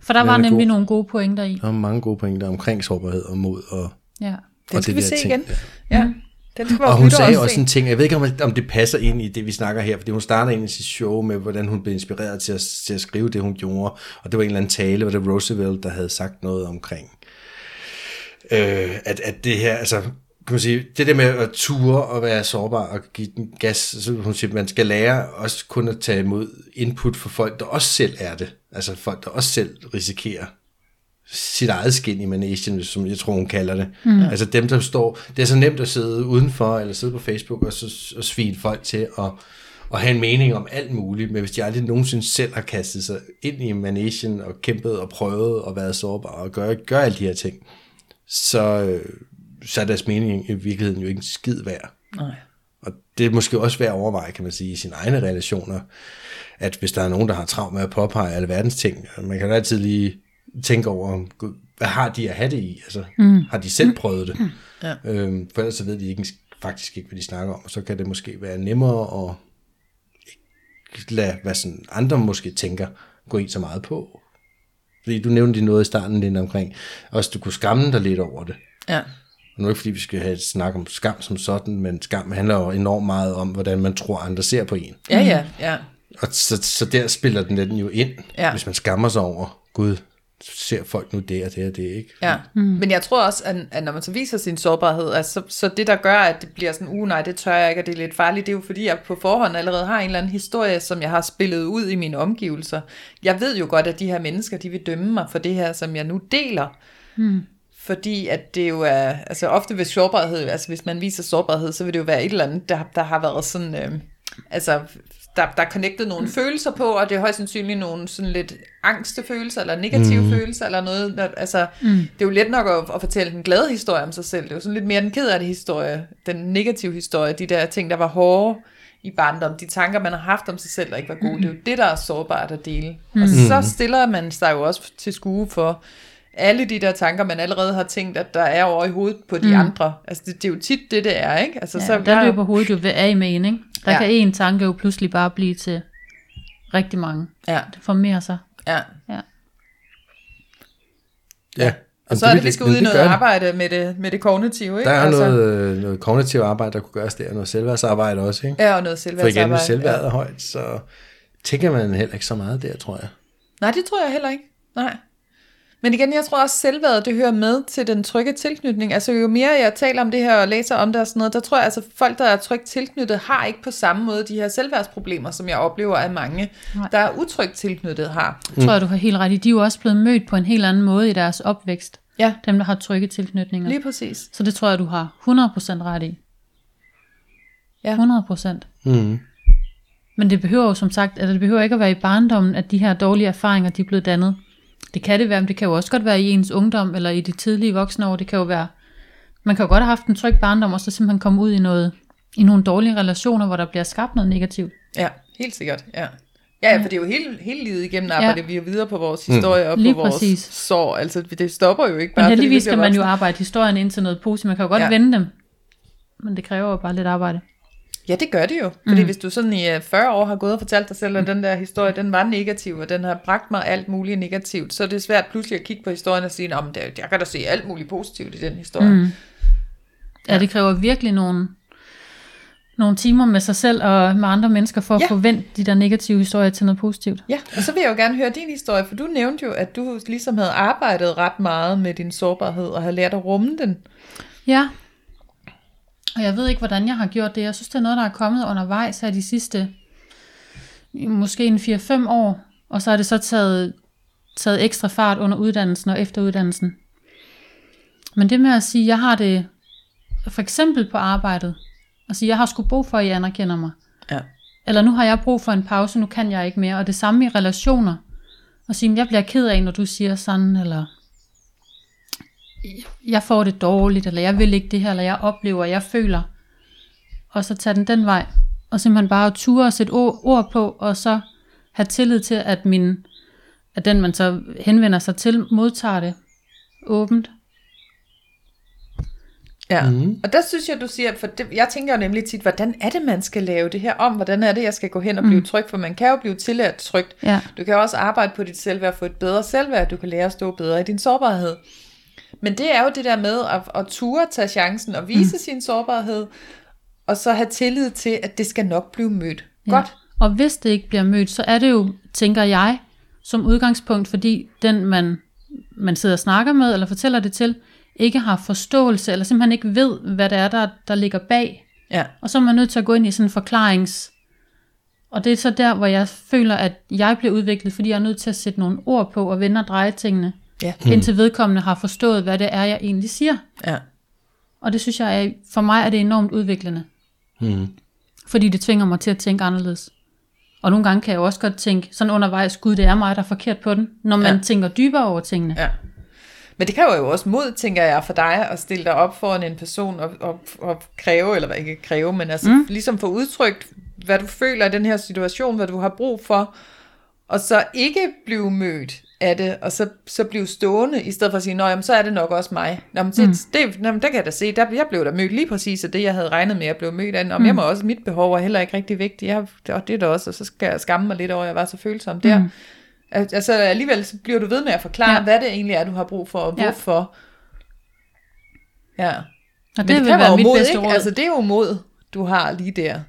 For der den var nemlig god. nogle gode pointer i. Der er mange gode pointer omkring sårbarhed og mod. Og, Ja. Den og skal det vi der se ting. igen. Ja. Ja. Den skal Og hun sagde også en ting, jeg ved ikke, om, om det passer ind i det, vi snakker her, fordi hun starter ind i sit show med, hvordan hun blev inspireret til at, til at skrive det, hun gjorde, og det var en eller anden tale, hvor det var Roosevelt, der havde sagt noget omkring, øh, at, at det her, altså, kan man sige, det der med at ture og være sårbar og give den gas, så hun siger, man skal lære også kun at tage imod input for folk, der også selv er det, altså folk, der også selv risikerer sit eget skin i managen, som jeg tror, hun kalder det. Mm. Altså dem, der står... Det er så nemt at sidde udenfor, eller sidde på Facebook, og, så, og svine folk til at, at have en mening om alt muligt, men hvis de aldrig nogensinde selv har kastet sig ind i managen, og kæmpet og prøvet, og været sårbare, og gør, gør alle de her ting, så, øh, så er deres mening i virkeligheden jo ikke en skid værd. Nej. Og det er måske også værd at overveje, kan man sige, i sine egne relationer, at hvis der er nogen, der har travlt med at påpege alle verdens ting, man kan jo altid lige tænke over, hvad har de at have det i? Altså, mm. Har de selv prøvet det? Ja. Øhm, for ellers så ved de ikke, faktisk ikke, hvad de snakker om, og så kan det måske være nemmere at lade, hvad sådan andre måske tænker, gå ind så meget på. Fordi du nævnte noget i starten lidt omkring, også du kunne skamme dig lidt over det. Ja. Og nu er ikke, fordi vi skal have et snak om skam som sådan, men skam handler jo enormt meget om, hvordan man tror, andre ser på en. Ja, ja, ja. Og så, så der spiller den, den jo ind, Ja. hvis man skammer sig over, gud, ser folk nu det og det og det, ikke? Ja, mm. men jeg tror også, at, at når man så viser sin sårbarhed, altså, så, så det der gør, at det bliver sådan, uh nej, det tør jeg ikke, og det er lidt farligt, det er jo fordi, jeg på forhånd allerede har en eller anden historie, som jeg har spillet ud i mine omgivelser. Jeg ved jo godt, at de her mennesker, de vil dømme mig for det her, som jeg nu deler. Mm. Fordi at det jo er, altså ofte ved sårbarhed, altså hvis man viser sårbarhed, så vil det jo være et eller andet, der, der har været sådan, øh, altså der, der er connected nogle mm. følelser på, og det er højst sandsynligt nogle sådan lidt angste følelser, eller negative mm. følelser, eller noget. Der, altså, mm. Det er jo let nok at, at fortælle en glad historie om sig selv. Det er jo sådan lidt mere den ked af det historie, den negative historie, de der ting, der var hårde i barndom, de tanker, man har haft om sig selv, der ikke var gode. Mm. Det er jo det, der er sårbart at dele. Mm. Og så stiller man sig jo også til skue for alle de der tanker, man allerede har tænkt, at der er over i hovedet på de mm. andre. Altså, det, det er jo tit det, det er, ikke? Altså, Ja, så der løber hovedet jo ved af med en, ikke? Der Ja. ja. kan en tanke jo pludselig bare blive til rigtig mange. Ja, Det formerer sig. ja. Ja. Ja. Og så er det, vi skal ud i noget arbejde med det, med det kognitive, ikke? Der er altså, noget, noget kognitivt arbejde, der kunne gøres der, noget selvværdsarbejde også, ikke? Ja, og noget For igen, selvværdsarbejde. hvis selvværdet er højt, så tænker man heller ikke så meget der, tror jeg. Nej, det tror jeg heller ikke. Nej. Men igen, jeg tror også, at selvværdet, det hører med til den trygge tilknytning. Altså jo mere jeg taler om det her og læser om det og sådan noget, der tror jeg, altså folk, der er trygt tilknyttet, har ikke på samme måde de her selvværdsproblemer, som jeg oplever, at mange, Nej. der er utrygt tilknyttet, har. Tror jeg, du har helt ret i. De er jo også blevet mødt på en helt anden måde i deres opvækst. Ja, Dem, der har trygge tilknytninger. lige præcis. Så det tror jeg, du har 100% ret i. Ja. 100%. Mm. Men det behøver jo som sagt, at det behøver ikke at være i barndommen, at de her dårlige erfaringer, de er blevet dannet. Det kan det være, men det kan jo også godt være i ens ungdom, eller i de tidlige voksne år. Det kan jo være, man kan jo godt have haft en tryg barndom, og så simpelthen komme ud i noget, i nogle dårlige relationer, hvor der bliver skabt noget negativt. Ja, helt sikkert, ja. Ja, ja, for det er jo hele, hele livet igennem arbejder ja. vi jo videre på vores historie og Lige på vores præcis. sår. Altså, det stopper jo ikke bare. Men fordi vi heldigvis bliver kan man jo arbejde historien ind til noget positivt. Man kan jo godt ja. vende dem, men det kræver jo bare lidt arbejde. Ja, det gør det jo. Fordi mm. hvis du sådan i øh, 40 år har gået og fortalt dig selv, at den der historie, den var negativ, og den har bragt mig alt muligt negativt, så er det svært pludselig at kigge på historien og sige, at jeg kan da se alt muligt positivt i den historie. Mm. Ja, det kræver virkelig nogle, nogle timer med sig selv og med andre mennesker for at Ja. ja. vendt de der negative historier til noget positivt. Ja, og så vil jeg jo gerne høre din historie, for du nævnte jo, at du ligesom havde arbejdet ret meget med din sårbarhed, og havde lært at rumme den. Ja, og jeg ved ikke, hvordan jeg har gjort det. Jeg synes, det er noget, der er kommet undervejs her de sidste, måske en 4-5 år, og så har det så taget, taget ekstra fart under uddannelsen og efteruddannelsen. Men det med at sige, jeg har det for eksempel på arbejdet, og sige, jeg har sgu brug for, at I anerkender mig. Ja. Eller nu har jeg brug for en pause, nu kan jeg ikke mere. Og det samme i relationer. Og sige, jeg bliver ked af, når du siger sådan, eller jeg får det dårligt, eller jeg vil ikke det her, eller jeg oplever, jeg føler. Og så tage den den vej. Og simpelthen bare ture og sætte ord, på, og så have tillid til, at, min, at den, man så henvender sig til, modtager det åbent. Ja, mm. og der synes jeg, du siger, for det, jeg tænker jo nemlig tit, hvordan er det, man skal lave det her om? Hvordan er det, jeg skal gå hen og blive mm. tryg? For man kan jo blive tillært trygt. Ja. Du kan også arbejde på dit selvværd, få et bedre selvværd. Du kan lære at stå bedre i din sårbarhed. Men det er jo det der med at, at ture tage chancen og vise mm. sin sårbarhed, og så have tillid til, at det skal nok blive mødt. Ja. Godt. Og hvis det ikke bliver mødt, så er det jo, tænker jeg, som udgangspunkt, fordi den, man, man sidder og snakker med, eller fortæller det til, ikke har forståelse, eller simpelthen ikke ved, hvad det er, der, der ligger bag. Ja. Og så er man nødt til at gå ind i sådan en forklarings... Og det er så der, hvor jeg føler, at jeg bliver udviklet, fordi jeg er nødt til at sætte nogle ord på og vende og dreje tingene, Ja. mm. indtil vedkommende har forstået, hvad det er, jeg egentlig siger. Ja. Og det synes jeg, er, for mig er det enormt udviklende. Mm. Fordi det tvinger mig til at tænke anderledes. Og nogle gange kan jeg også godt tænke, sådan undervejs, gud, det er mig, der er forkert på den, når man Ja. tænker dybere over tingene. Ja. Men det kræver jo også mod, tænker jeg, for dig at stille dig op foran en person og, og, og kræve, eller hvad ikke kræve, men altså mm. ligesom få udtrykt, hvad du føler i den her situation, hvad du har brug for, og så ikke blive mødt af det, og så, så blive stående, i stedet for at sige, nå, jamen, så er det nok også mig. Nå, men det, mm. det, nå, men der kan jeg da se, der, jeg blev da mødt lige præcis af det, jeg havde regnet med, at blev mødt af. Om mm. jeg må også, mit behov er heller ikke rigtig vigtigt, jeg, og det er det også, og så skal jeg skamme mig lidt over, at jeg var så følsom der. Mm. Altså alligevel så bliver du ved med at forklare, ja. Ja. hvad det egentlig er, du har brug for, og Ja. hvorfor. Ja. Og Men det, det vil kræver være mit mod, bedste ikke? råd. Altså det er jo mod, du har lige der.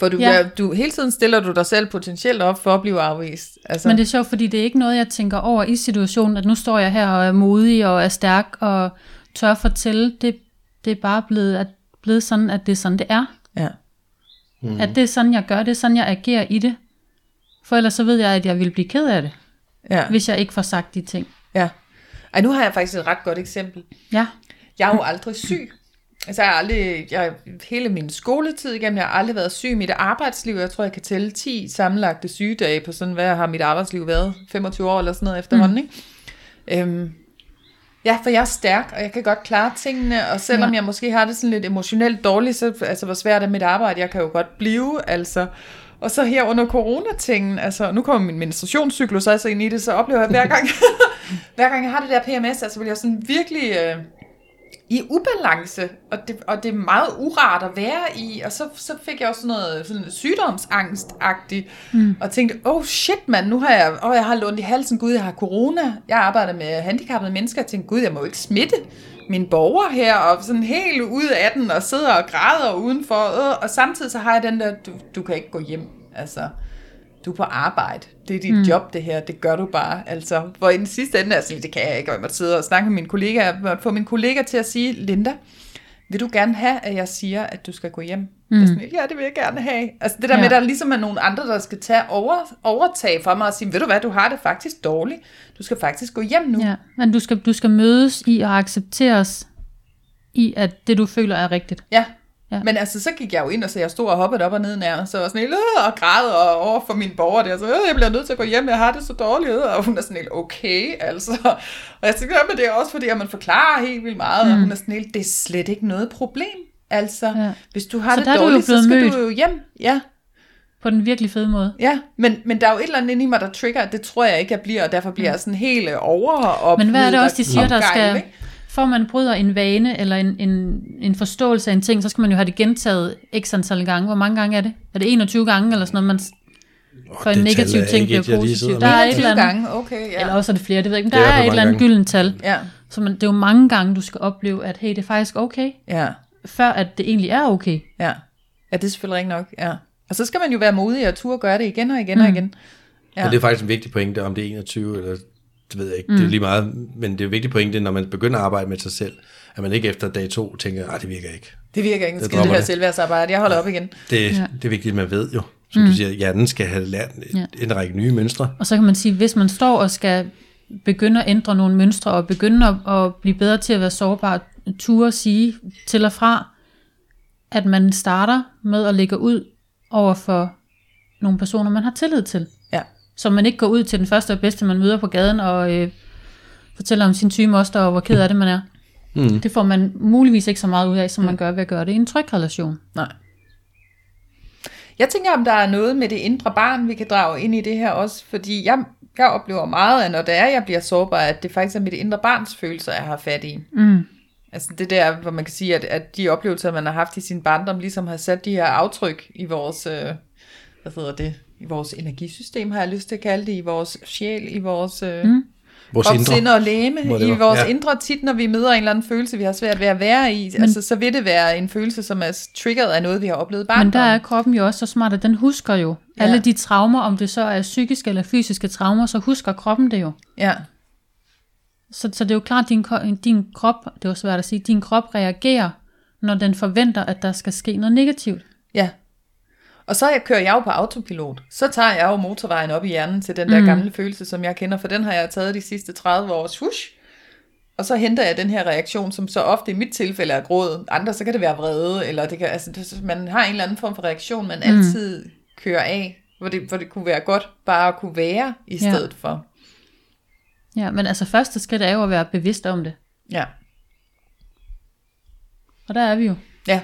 For du, Ja. du, hele tiden stiller du dig selv potentielt op for at blive afvist. Altså, Men det er sjovt, fordi det er ikke noget, jeg tænker over i situationen, at nu står jeg her og er modig og er stærk og tør fortælle. Det, det er bare blevet, at, blevet sådan, at det er sådan, det er. ja. Mm. At det er sådan, jeg gør, det er sådan, jeg agerer i det. For ellers så ved jeg, at jeg vil blive ked af det, Ja. hvis jeg ikke får sagt de ting. ja. Ej, nu har jeg faktisk et ret godt eksempel. Ja, Jeg er jo aldrig syg. Altså, jeg har aldrig, jeg, hele min skoletid igennem, jeg har aldrig været syg i mit arbejdsliv. Jeg tror, jeg kan tælle 10 sammenlagte sygedage på sådan, hvad har mit arbejdsliv været? 25 år eller sådan noget efterhånden, mm. ikke? Øhm, ja, for jeg er stærk, og jeg kan godt klare tingene, og selvom Ja. jeg måske har det sådan lidt emotionelt dårligt, så altså, hvor svært er mit arbejde, jeg kan jo godt blive, altså. Og så her under coronatingen, altså nu kommer min menstruationscyklus også ind i det, så oplever jeg hver gang, (laughs) hver gang jeg har det der PMS, altså vil jeg sådan virkelig... Øh, i ubalance, og det, og det er meget urart at være i, og så, så fik jeg også sådan noget sådan sygdomsangst-agtigt, mm. og tænkte, oh shit mand, nu har jeg, oh, jeg har lånt i halsen, gud, jeg har corona, jeg arbejder med handicappede mennesker, jeg tænkte, gud, jeg må jo ikke smitte mine borgere her, og sådan helt ude af den, og sidder og græder udenfor, øh, og samtidig så har jeg den der, du, du kan ikke gå hjem, altså, du er på arbejde. Det er dit mm. job, det her. Det gør du bare. Altså, hvor i den sidste ende, altså, det kan jeg ikke, og jeg måtte sidde og snakke med mine kollegaer, jeg få min kollega til at sige, Linda, vil du gerne have, at jeg siger, at du skal gå hjem? Mm. Jeg sådan, ja, det vil jeg gerne have. Altså det der Ja. med, at der ligesom er nogle andre, der skal tage over, overtage for mig og sige, ved du hvad, du har det faktisk dårligt. Du skal faktisk gå hjem nu. ja. Men du skal, du skal mødes i og accepteres i, at det du føler er rigtigt. Ja. Ja. Men altså, så gik jeg jo ind, og så jeg stod og hoppede op og ned nærmest, så var sådan helt, øh, og græd og over for mine borgere der, så øh, jeg bliver nødt til at gå hjem, jeg har det så dårligt, og hun er sådan helt, okay, altså. Og jeg tænkte, men det er også fordi, at man forklarer helt vildt meget, mm. og hun er sådan helt, det er slet ikke noget problem. Altså, Ja. hvis du har Så det dårligt, så skal mødt. du jo hjem. Ja, På den virkelig fede måde. ja. Men, men der er jo et eller andet inde i mig, der trigger, det tror jeg ikke, jeg bliver, og derfor bliver jeg sådan helt øh, over Men hvad er det også, de siger, der skal... Ikke? For man bryder en vane eller en, en, en forståelse af en ting, så skal man jo have det gentaget x antal gange. Hvor mange gange er det? Er det 21 gange eller sådan noget, man, for en det negativ ting bliver positiv? Der er et 21 eller andet, gange, okay, ja. eller også er det flere, det ved jeg ikke, men Det der er er, et eller andet gyldent tal. Ja, Så man, det er jo mange gange, du skal opleve, at hey, det er faktisk okay, ja. før at det egentlig er okay. Ja. ja, det er selvfølgelig ikke nok. Ja. Og så skal man jo være modig og turde gøre det igen og igen mm. og igen. Ja. Ja. Og det er faktisk en vigtig pointe, om det er 21 eller det ved jeg ikke, mm. det er lige meget, men det er en vigtig pointe, når man begynder at arbejde med sig selv, at man ikke efter dag to tænker, at det virker ikke. Det virker ikke Det det her selvværdsarbejde. Jeg holder op igen. Det, Ja. ja. det er vigtigt, at man ved jo, som mm. du siger, hjernen skal have lært Ja. ja. en række nye mønstre. Og så kan man sige, hvis man står og skal begynde at ændre nogle mønstre, og begynde at, at blive bedre til at være sårbar, ture sige til og fra, at man starter med at lægge ud over for nogle personer, man har tillid til. Så man ikke går ud til den første og bedste, man møder på gaden, og øh, fortæller om sin syge moster, og hvor ked af det man er. Mm. Det får man muligvis ikke så meget ud af, som man gør ved at gøre det i en tryg relation. Nej. Jeg tænker, om der er noget med det indre barn, vi kan drage ind i det her også, fordi jeg, jeg oplever meget, at når det er, jeg bliver sårbar, at det faktisk er mit indre barns følelser, jeg har fat i. Mm. Altså det der, hvor man kan sige, at, at de oplevelser, man har haft i sin barndom, ligesom har sat de her aftryk i vores, øh, hvad hedder det, i vores energisystem, har jeg lyst til at kalde det, i vores sjæl, i vores øh, mm. Vores krop, indre. sind og læme, i vores Ja. indre tit, når vi møder en eller anden følelse, vi har svært ved at være i, Men, altså, så vil det være en følelse, som er triggeret af noget, vi har oplevet barndom. Men der er kroppen jo også så smart, at den husker jo Ja. alle de traumer, om det så er psykiske eller fysiske traumer, så husker kroppen det jo. Ja, Så, så det er jo klart, at din, din krop, det var svært at sige, din krop reagerer, når den forventer, at der skal ske noget negativt. ja. Og så kører jeg jo på autopilot. Så tager jeg jo motorvejen op i hjernen til den der Mm. gamle følelse, som jeg kender, for den har jeg taget de sidste 30 års hush. Og så henter jeg den her reaktion, som så ofte i mit tilfælde er gråd. Andre, så kan det være vrede, eller det kan, altså, det, man har en eller anden form for reaktion, man Mm. altid kører af, hvor det, hvor det kunne være godt bare at kunne være i Ja. stedet for. Ja, men altså første skridt er jo at være bevidst om det. Ja, Og der er vi jo. ja.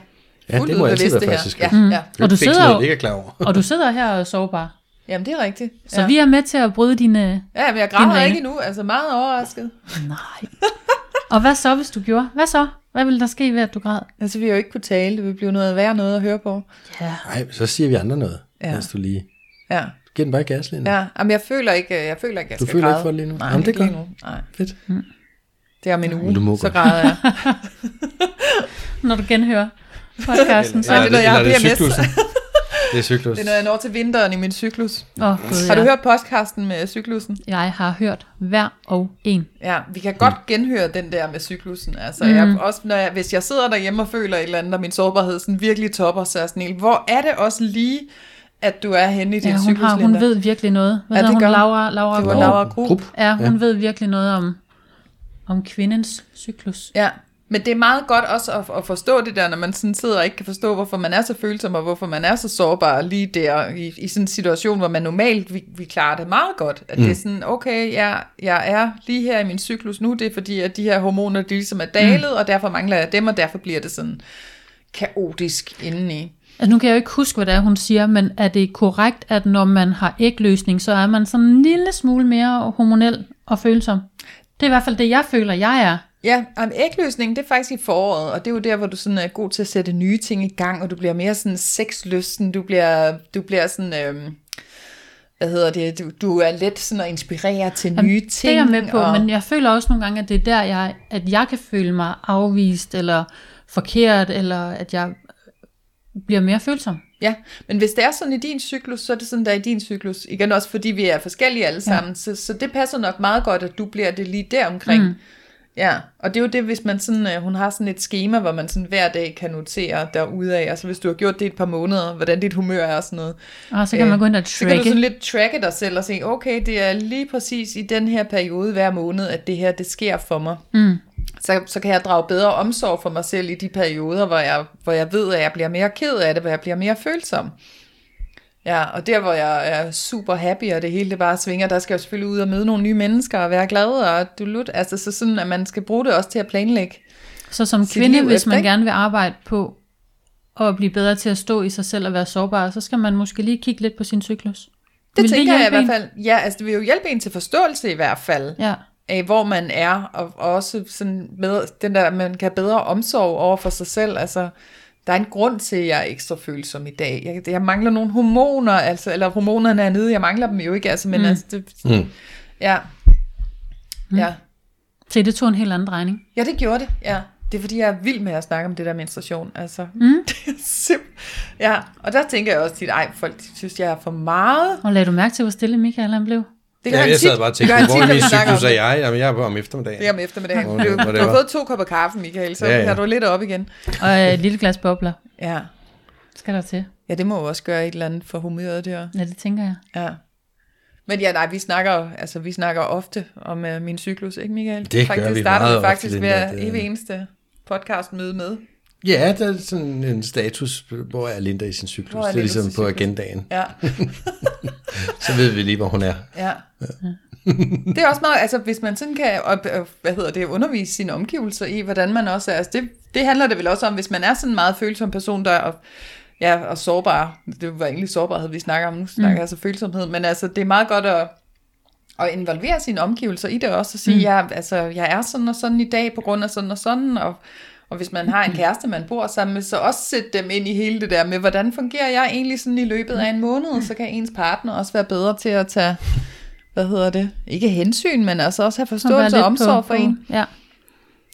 Ja, Fuldt det må altid være det skridt. Ja, ja. Det er Og du sidder noget, ikke er klar over. Og du sidder her og er sårbar. Jamen, det er rigtigt. Så ja. vi er med til at bryde dine... Ja, men jeg græder vane. ikke endnu, altså meget overrasket. Nej. Og hvad så, hvis du gjorde? Hvad så? Hvad ville der ske ved, at du græd? Altså, vi har jo ikke kunne tale, det vil blive noget værre noget at høre på. Ja. Nej, så siger vi andre noget, Ja. ja. mens du lige... Ja, Giv den bare gas, Lene. ja. Jamen, jeg føler ikke, jeg føler ikke, jeg Du skal føler græde. ikke for det lige nu? Nej, Jamen, det er ikke lige godt. nu. Nej, Fedt. det er om en Men uge, så græder jeg. (laughs) (laughs) Når du genhører podcasten. Så Ja, (laughs) det er noget, jeg har eller det PMS. det er cyklus. Det er, når jeg når til vinteren i min cyklus. Åh, oh, gud, Har du ja. hørt podcasten med cyklusen? Jeg har hørt hver og en. Ja, vi kan godt genhøre den der med cyklusen. Altså, mm. jeg, også når jeg, hvis jeg sidder derhjemme og føler et eller andet, og min sårbarhed sådan virkelig topper, så er sådan helt, hvor er det også lige, at du er henne i din Ja, hun, cyklus, har, hun ved virkelig noget. Hvad Ja, det hun? gør hun. Laura, Laura Det var. Laura Grub. Grup. Ja, hun ja. ved virkelig noget om, om kvindens cyklus. Ja, men det er meget godt også at, at forstå det der, når man sådan sidder og ikke kan forstå, hvorfor man er så følsom, og hvorfor man er så sårbar lige der i, i sådan en situation, hvor man normalt vi, vi klarer det meget godt. At mm. det er sådan, okay, jeg, jeg er lige her i min cyklus nu, det er fordi, at de her hormoner, de ligesom er dalet, mm. og derfor mangler jeg dem, og derfor bliver det sådan kaotisk indeni. Altså nu kan jeg jo ikke huske, hvad det er, hun siger, men er det korrekt, at når man har ægløsning, så er man sådan en lille smule mere hormonel og følsom? Det er i hvert fald det, jeg føler, jeg er. Ja, og ægløsningen, det er faktisk i foråret, og det er jo der, hvor du sådan er god til at sætte nye ting i gang, og du bliver mere sådan sexlysten, du bliver, du bliver sådan, øhm, hvad hedder det, du, du er let sådan at inspirere til Jamen, nye Det ting. er jeg med på, og, men jeg føler også nogle gange, at det er der, jeg, at jeg kan føle mig afvist, eller forkert, eller at jeg bliver mere følsom. Ja, men hvis det er sådan i din cyklus, så er det sådan der i din cyklus. Igen også fordi vi er forskellige alle sammen, ja. så, så det passer nok meget godt, at du bliver det lige der omkring. Mm. Ja, og det er jo det, hvis man sådan, øh, hun har sådan et schema, hvor man sådan hver dag kan notere derudad, altså hvis du har gjort det et par måneder, hvordan dit humør er og sådan noget. Og så kan man gå ind og Så kan du tracke. sådan lidt tracke dig selv og sige, okay, det er lige præcis i den her periode hver måned, at det her, det sker for mig. Mm. Så, så kan jeg drage bedre omsorg for mig selv i de perioder, hvor jeg, hvor jeg ved, at jeg bliver mere ked af det, hvor jeg bliver mere følsom. Ja, og der hvor jeg er super happy, og det hele det bare svinger, der skal jeg selvfølgelig ud og møde nogle nye mennesker, og være glad, og du lut, altså så sådan, at man skal bruge det også til at planlægge. Så som kvinde, hvis man ikke? gerne vil arbejde på at blive bedre til at stå i sig selv og være sårbar, så skal man måske lige kigge lidt på sin cyklus. Det Vil tænker jeg i hvert fald, ja, altså det vil jo hjælpe en til forståelse i hvert fald. Ja. af, hvor man er, og og også sådan med den der, man kan bedre omsorg over for sig selv. Altså, der er en grund til, at jeg er ekstra følsom i dag. Jeg, jeg mangler nogle hormoner, altså, eller hormonerne er nede, jeg mangler dem jo ikke, altså, men mm. altså, det, Mm. ja. Mm. Ja. Se, det tog en helt anden drejning. ja, det gjorde det, ja. Det er fordi, jeg er vild med at snakke om det der menstruation. Altså, Mm. (laughs) det er simp- Ja, og der tænker jeg også tit, ej, folk de synes, jeg er for meget. Og lagde du mærke til, hvor stille Michael han blev? Det Ja, han jeg tit- sad bare og det tænkte, gør hvor er vi cyklus er jeg? Jamen, jeg er på om eftermiddagen. Det er om eftermiddagen. Hvor Du, det- (laughs) hvor du har fået to kopper kaffe, Michael, så Ja, ja. kan du lidt op igen. Og et lille glas bobler Ja. skal der til. ja, det må jo også gøre et eller andet for humøret der. Ja, det tænker jeg. Ja. Men ja, nej, vi snakker, altså, vi snakker ofte om uh, min cyklus, ikke Michael? Det gør faktisk, vi starter meget vi faktisk ofte, hver det- evig eneste podcast møde med. Ja, der er sådan en status, hvor er Linda i sin cyklus. Hvor er Det er ligesom på agendaen. Ja, (laughs) Så ved vi lige, hvor hun er. ja. det er også meget, altså hvis man sådan kan, og, og, hvad hedder det, undervise sine omgivelser i, hvordan man også er, altså det, det handler det vel også om, hvis man er sådan en meget følsom person, der er, ja, og sårbar, det var egentlig sårbarhed, vi snakker om, nu snakker jeg altså følsomhed, men altså det er meget godt at, at involvere sine omgivelser i det også, og sige, mm. ja, altså jeg er sådan og sådan i dag, på grund af sådan og sådan, og og hvis man har en (laughs) kæreste, man bor sammen med, så også sætte dem ind i hele det der med, hvordan fungerer jeg egentlig sådan i løbet af en måned, så kan ens partner også være bedre til at tage, hvad hedder det, ikke hensyn, men altså også have forståelse og omsorg for en. Ja.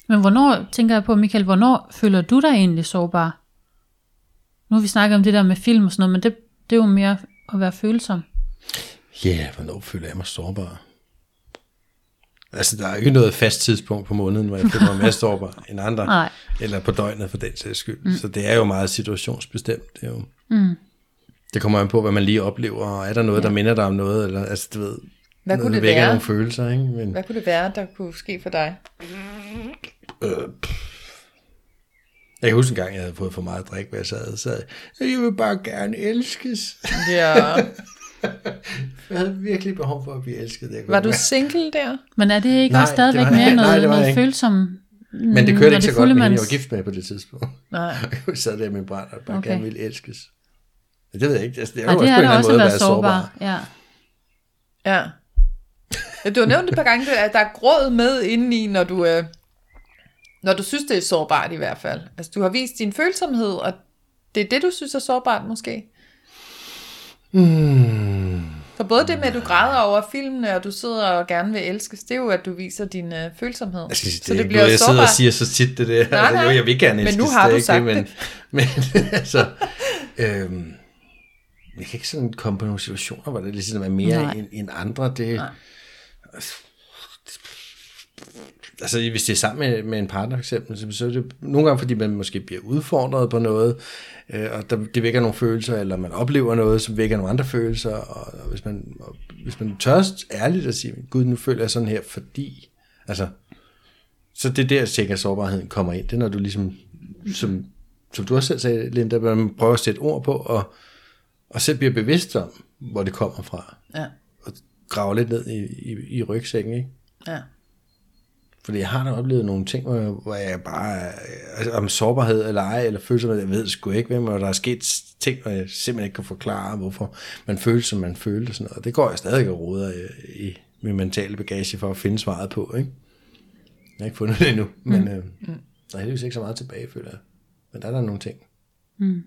Men hvornår, tænker jeg på, Michael, hvornår føler du dig egentlig sårbar? Nu har vi snakket om det der med film og sådan noget, men det, det er jo mere at være følsom. Ja, yeah, hvornår føler jeg mig sårbar? Altså, der er ikke noget fast tidspunkt på måneden, hvor jeg føler mig mere sårbar end andre. Nej. Eller på døgnet for den sags skyld. Mm. Så det er jo meget situationsbestemt. Det, er jo, Mm. det kommer an på, hvad man lige oplever, og er der noget, ja. der minder dig om noget, eller altså, du ved, Hvad noget, kunne det vækker være? nogle følelser, ikke? Men, Hvad kunne det være, der kunne ske for dig? øh, jeg kan huske en gang, jeg havde fået for meget drik, hvor jeg sad og sagde, jeg vil bare gerne elskes. Ja. (laughs) (laughs) Jeg havde virkelig behov for at blive elsket. Det Var du single der? Men er det ikke Nej, også stadigvæk det var- mere nej, noget, det var jeg noget følsom? Men det kørte ikke så godt hende, jeg var gift med på det tidspunkt. Nej. (laughs) Jeg sad der med en brand og bare Okay. gerne ville elskes. Men det ved jeg ikke. Altså, det er Nej, jo det også på en eller anden at måde være at sårbar. Ja. Ja. ja. Du har nævnt et par gange, at der er gråd med indeni, når du, øh, når du synes, det er sårbart i hvert fald. Altså, du har vist din følsomhed, og det er det, du synes er sårbart måske. Hmm. For både det med, at du græder over filmene, og du sidder og gerne vil elskes, det er jo, at du viser din øh, følsomhed. Jeg, sige, så det, det bliver jeg sidder og siger så tit det der. Nej, altså, jo, nej. jeg vil gerne Men elskes. nu har det du ikke sagt men, det. (laughs) Men altså, øhm, jeg kan ikke sådan komme på nogle situationer, hvor det ligesom er mere Nej. end, end andre. Det, altså hvis det er sammen med, med en partner eksempel, så, så er det nogle gange, fordi man måske bliver udfordret på noget, øh, og der, det vækker nogle følelser, eller man oplever noget, som vækker nogle andre følelser, og, og hvis man, og, hvis man tør ærligt at sige, gud, nu føler jeg sådan her, fordi, altså, så det er der, sikkert sårbarheden kommer ind. Det er, når du ligesom, som, som du også selv sagde, Linda, man prøver at sætte ord på, og, og selv bliver bevidst om, hvor det kommer fra, Ja. og grave lidt ned i, i, i rygsækken, ikke? Ja. Fordi jeg har da oplevet nogle ting, hvor jeg, bare, altså, om sårbarhed eller ej, eller følelsesmæssigt, jeg ved sgu ikke, hvem, og der er sket ting, hvor jeg simpelthen ikke kan forklare, hvorfor man føler, som man følte, og sådan noget. Og det går jeg stadig og roder i, i min mentale bagage for at finde svaret på, ikke? Jeg har ikke fundet det endnu, men mm. øh, der er heldigvis ikke så meget tilbage, føler jeg. Men der er der nogle ting. Mm.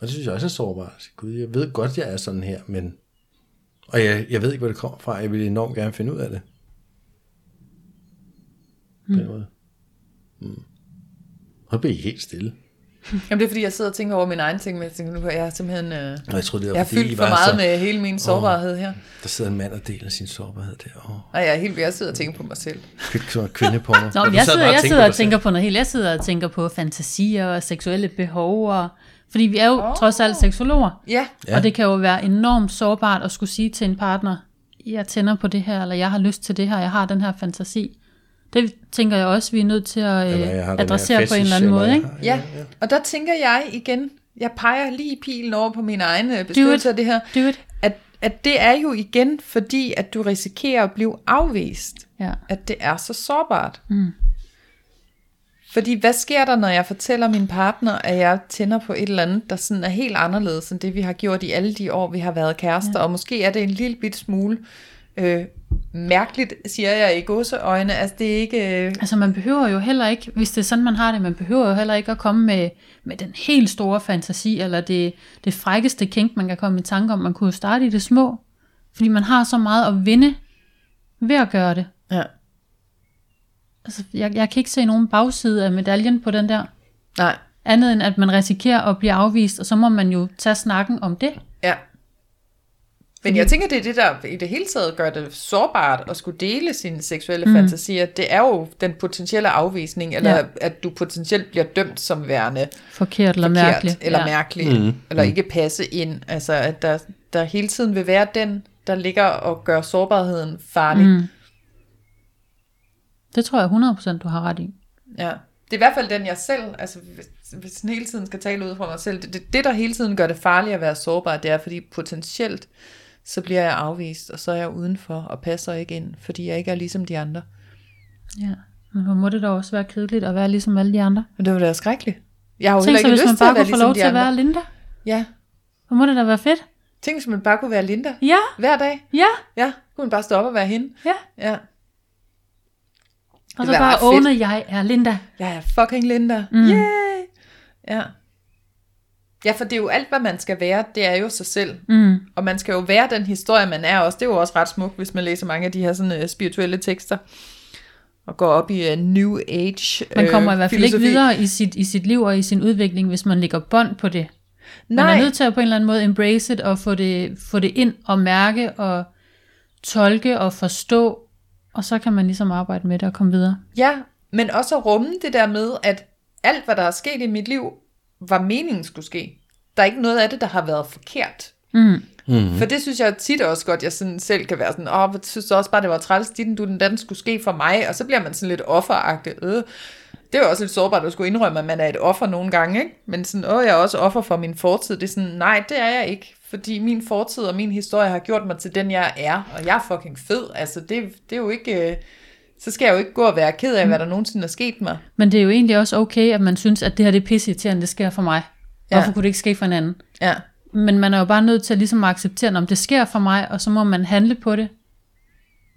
Og det synes jeg også er sårbart. Gud, jeg ved godt, jeg er sådan her, men... Og jeg, jeg ved ikke, hvor det kommer fra. Jeg vil enormt gerne finde ud af det. På den måde. Mm. Og bliver I helt stille. (laughs) Jamen det er fordi, jeg sidder og tænker over min egen ting, men jeg tænker nu, at jeg er simpelthen... Øh, Og jeg troede, det var jeg har fyldt for meget så, med hele min sårbarhed her. Der sidder en mand og deler sin sårbarhed der. Åh, Og jeg er helt ved at sidde og tænke på mig selv. oh, kvindeporno. (laughs) Nå, Og men jeg sidder, jeg sidder på og tænker på noget helt. Jeg sidder og tænker på fantasier og seksuelle behov. Og, fordi vi er jo oh. trods alt seksologer. Ja, Ja. Ja. Og det kan jo være enormt sårbart at skulle sige til en partner, jeg tænder på det her, eller jeg har lyst til det her, jeg har den her fantasi. Det tænker jeg også, vi er nødt til at øh, adressere på en eller anden måde. Ikke? har- ja. Og der tænker jeg igen, jeg peger lige pilen over på min egen beskrivelse af det her, Do it. at, at det er jo igen fordi, at du risikerer at blive afvist. Ja. at det er så sårbart. Mm. Fordi hvad sker der, når jeg fortæller min partner, at jeg tænder på et eller andet, der sådan er helt anderledes end det, vi har gjort i alle de år, vi har været kærester, ja. og måske er det en lille bit smule øh, mærkeligt, siger jeg i godseøjne. Altså det er ikke... Øh, Altså man behøver jo heller ikke, hvis det er sådan, man har det, man behøver jo heller ikke at komme med, med den helt store fantasi, eller det, det frækkeste kink, man kan komme i tanke om. Man kunne jo starte i det små, fordi man har så meget at vinde ved at gøre det. ja. Altså, jeg, jeg kan ikke se nogen bagside af medaljen på den der. Nej. Andet end, at man risikerer at blive afvist, og så må man jo tage snakken om det. Men jeg tænker, det er det, der i det hele taget gør det sårbart at skulle dele sine seksuelle mm. fantasier. Det er jo den potentielle afvisning, eller Ja. at du potentielt bliver dømt som værende Forkert eller forkert, mærkeligt. eller ja. mærkelig, mm. eller ikke passe ind. Altså, at der, der hele tiden vil være den, der ligger og gør sårbarheden farlig. Mm. Det tror jeg 100% du har ret i. Ja. Det er i hvert fald den, jeg selv, altså hvis, hvis den hele tiden skal tale ud fra mig selv, det, det, det, der hele tiden gør det farligt at være sårbar, det er, fordi potentielt, så bliver jeg afvist, og så er jeg udenfor, og passer ikke ind, fordi jeg ikke er ligesom de andre. Ja. Men hvor må det da også være kedeligt at være ligesom alle de andre? Men det var da skrækkeligt. Jeg har jo Tænk heller så, ikke man lyst til at bare være ligesom lov de til at være Linda. Ja. Hvor må det da være fedt? Tænk, hvis man bare kunne være Linda Ja, hver dag. ja, Ja, kunne man bare stå op og være hende. ja. Ja. Og så bare åne, jeg er Linda. Jeg er fucking Linda. Mm. Yay! Ja. Ja, for det er jo alt, hvad man skal være, det er jo sig selv. Mm. Og man skal jo være den historie, man er også. Det er jo også ret smukt, hvis man læser mange af de her sådan, uh, spirituelle tekster. Og går op i uh, New Age Man kommer øh, i hvert fald ikke videre i sit, i sit liv og i sin udvikling, hvis man lægger bånd på det. Man Nej, er nødt til at på en eller anden måde embrace it og få det, få det ind og mærke og tolke og forstå. Og så kan man ligesom arbejde med det og komme videre. ja, men også at rumme det der med, at alt, hvad der er sket i mit liv, var meningen skulle ske. Der er ikke noget af det, der har været forkert. Mm. Mm-hmm. For det synes jeg tit også godt, jeg sådan selv kan være sådan, åh, jeg synes også bare, det var træls, dit du den, den skulle ske for mig, og så bliver man sådan lidt offeragtig. Øh. Det er jo også lidt sårbart at skulle indrømme, at man er et offer nogle gange, ikke? Men sådan, åh, jeg er også offer for min fortid. Det er sådan, nej, det er jeg ikke, fordi min fortid og min historie har gjort mig til den, jeg er, og jeg er fucking fed. Altså, det, det er jo ikke... øh, Så skal jeg jo ikke gå og være ked af, hvad der nogensinde er sket mig. Men det er jo egentlig også okay, at man synes, at det her det er pisse det sker for mig. Hvorfor Ja. kunne det ikke ske for en anden? Ja, Men man er jo bare nødt til at ligesom at acceptere, om det sker for mig, og så må man handle på det,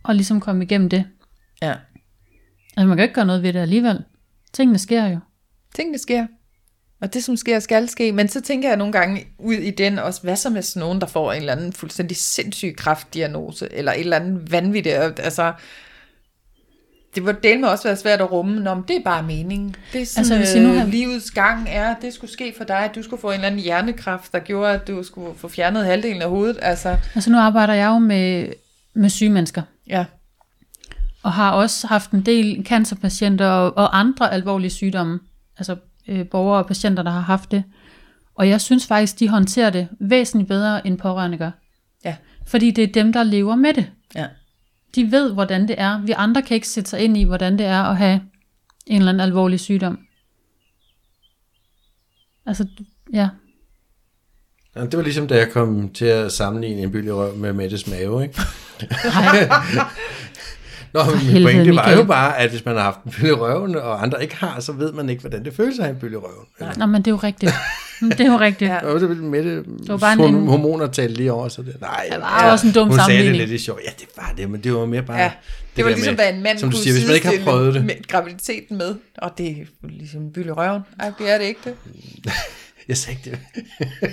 og ligesom komme igennem det. ja. Altså man kan ikke gøre noget ved det alligevel. Tingene sker jo. Tingene sker. Og det, som sker, skal ske. Men så tænker jeg nogle gange ud i den også, hvad så med sådan nogen, der får en eller anden fuldstændig sindssyg kraftdiagnose, eller et eller andet vanvittigt. Altså, det var del med også være svært at rumme, Nå, men det er bare meningen. Det er sådan, Altså, altså, hvis I nu øh, har- livets gang er, det skulle ske for dig, at du skulle få en eller anden hjernekræft, der gjorde, at du skulle få fjernet halvdelen af hovedet. Altså, Altså nu arbejder jeg jo med, med syge mennesker, ja, og har også haft en del cancerpatienter og, og andre alvorlige sygdomme, altså øh, borgere og patienter, der har haft det. Og jeg synes faktisk, de håndterer det væsentligt bedre, end pårørende gør. ja, Fordi det er dem, der lever med det. ja. De ved, hvordan det er. Vi andre kan ikke sætte sig ind i, hvordan det er at have en eller anden alvorlig sygdom. Altså, ja. Ja, det var ligesom, da jeg kom til at sammenligne en byld i røv med Mettes mave, ikke? (laughs) (laughs) Nå, men min helvede, pointe var Michael. jo bare, at hvis man har haft en byld i røven, og andre ikke har, så ved man ikke, hvordan det føles at have en byld i røven. Eller, Nå, men det er jo rigtigt. Det er jo rigtigt. (laughs) Ja. Ja. og det var Mette, det var bare en- en- hormoner talte lige over, så det, nej. Det var også en dum hun sagde det sammenligning. lidt i sjov. Ja, det var det, men det var mere bare... ja. Det, var der ligesom, hvad en mand Som du kunne siger, hvis man ikke har prøvet det. Med graviditeten med, og det er ligesom byld i røven. Ej, det er det ikke det. (laughs) Jeg sagde ikke det.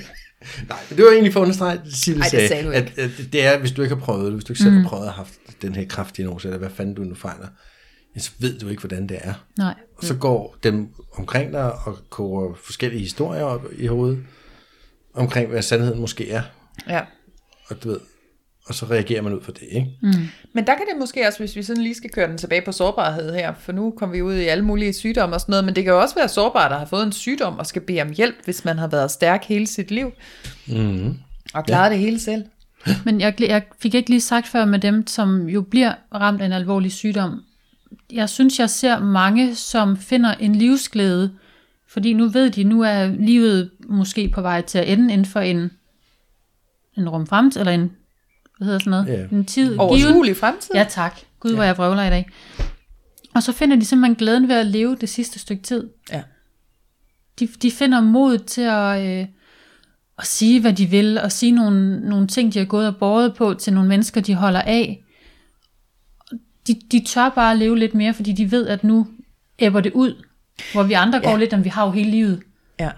Nej, men det var egentlig for at understrege, at Sille sagde, sagde at, at, det er, hvis du ikke har prøvet det, hvis du ikke selv mm. har prøvet at have haft den her kraftdiagnose, eller hvad fanden du nu fejler, så ved du ikke, hvordan det er. Nej. Og så går dem omkring dig og koger forskellige historier op i hovedet, omkring hvad sandheden måske er. Ja. Og du ved, og så reagerer man ud for det, ikke? Men der kan det måske også, hvis vi sådan lige skal køre den tilbage på sårbarhed her, for nu kommer vi ud i alle mulige sygdomme og sådan noget, men det kan jo også være sårbart, der har fået en sygdom og skal bede om hjælp, hvis man har været stærk hele sit liv. Mm-hmm. Og klaret ja. det hele selv. Men jeg, jeg fik ikke lige sagt før med dem, som jo bliver ramt af en alvorlig sygdom. Jeg synes, jeg ser mange, som finder en livsglæde, fordi nu ved de, nu er livet måske på vej til at ende inden for en, en rum fremtid, eller en, hvad hedder sådan noget, Ja. en tid. Overskuelig fremtid. Ja tak. Gud, hvor jeg vrøvler i dag. Og så finder de simpelthen glæden ved at leve det sidste stykke tid. Ja. De, de finder mod til at, øh, at sige, hvad de vil, og sige nogle, nogle ting, de har gået og båret på til nogle mennesker, de holder af. De, de tør bare leve lidt mere, fordi de ved, at nu æbber det ud. Hvor vi andre Ja. går lidt, om vi har jo hele livet. ja.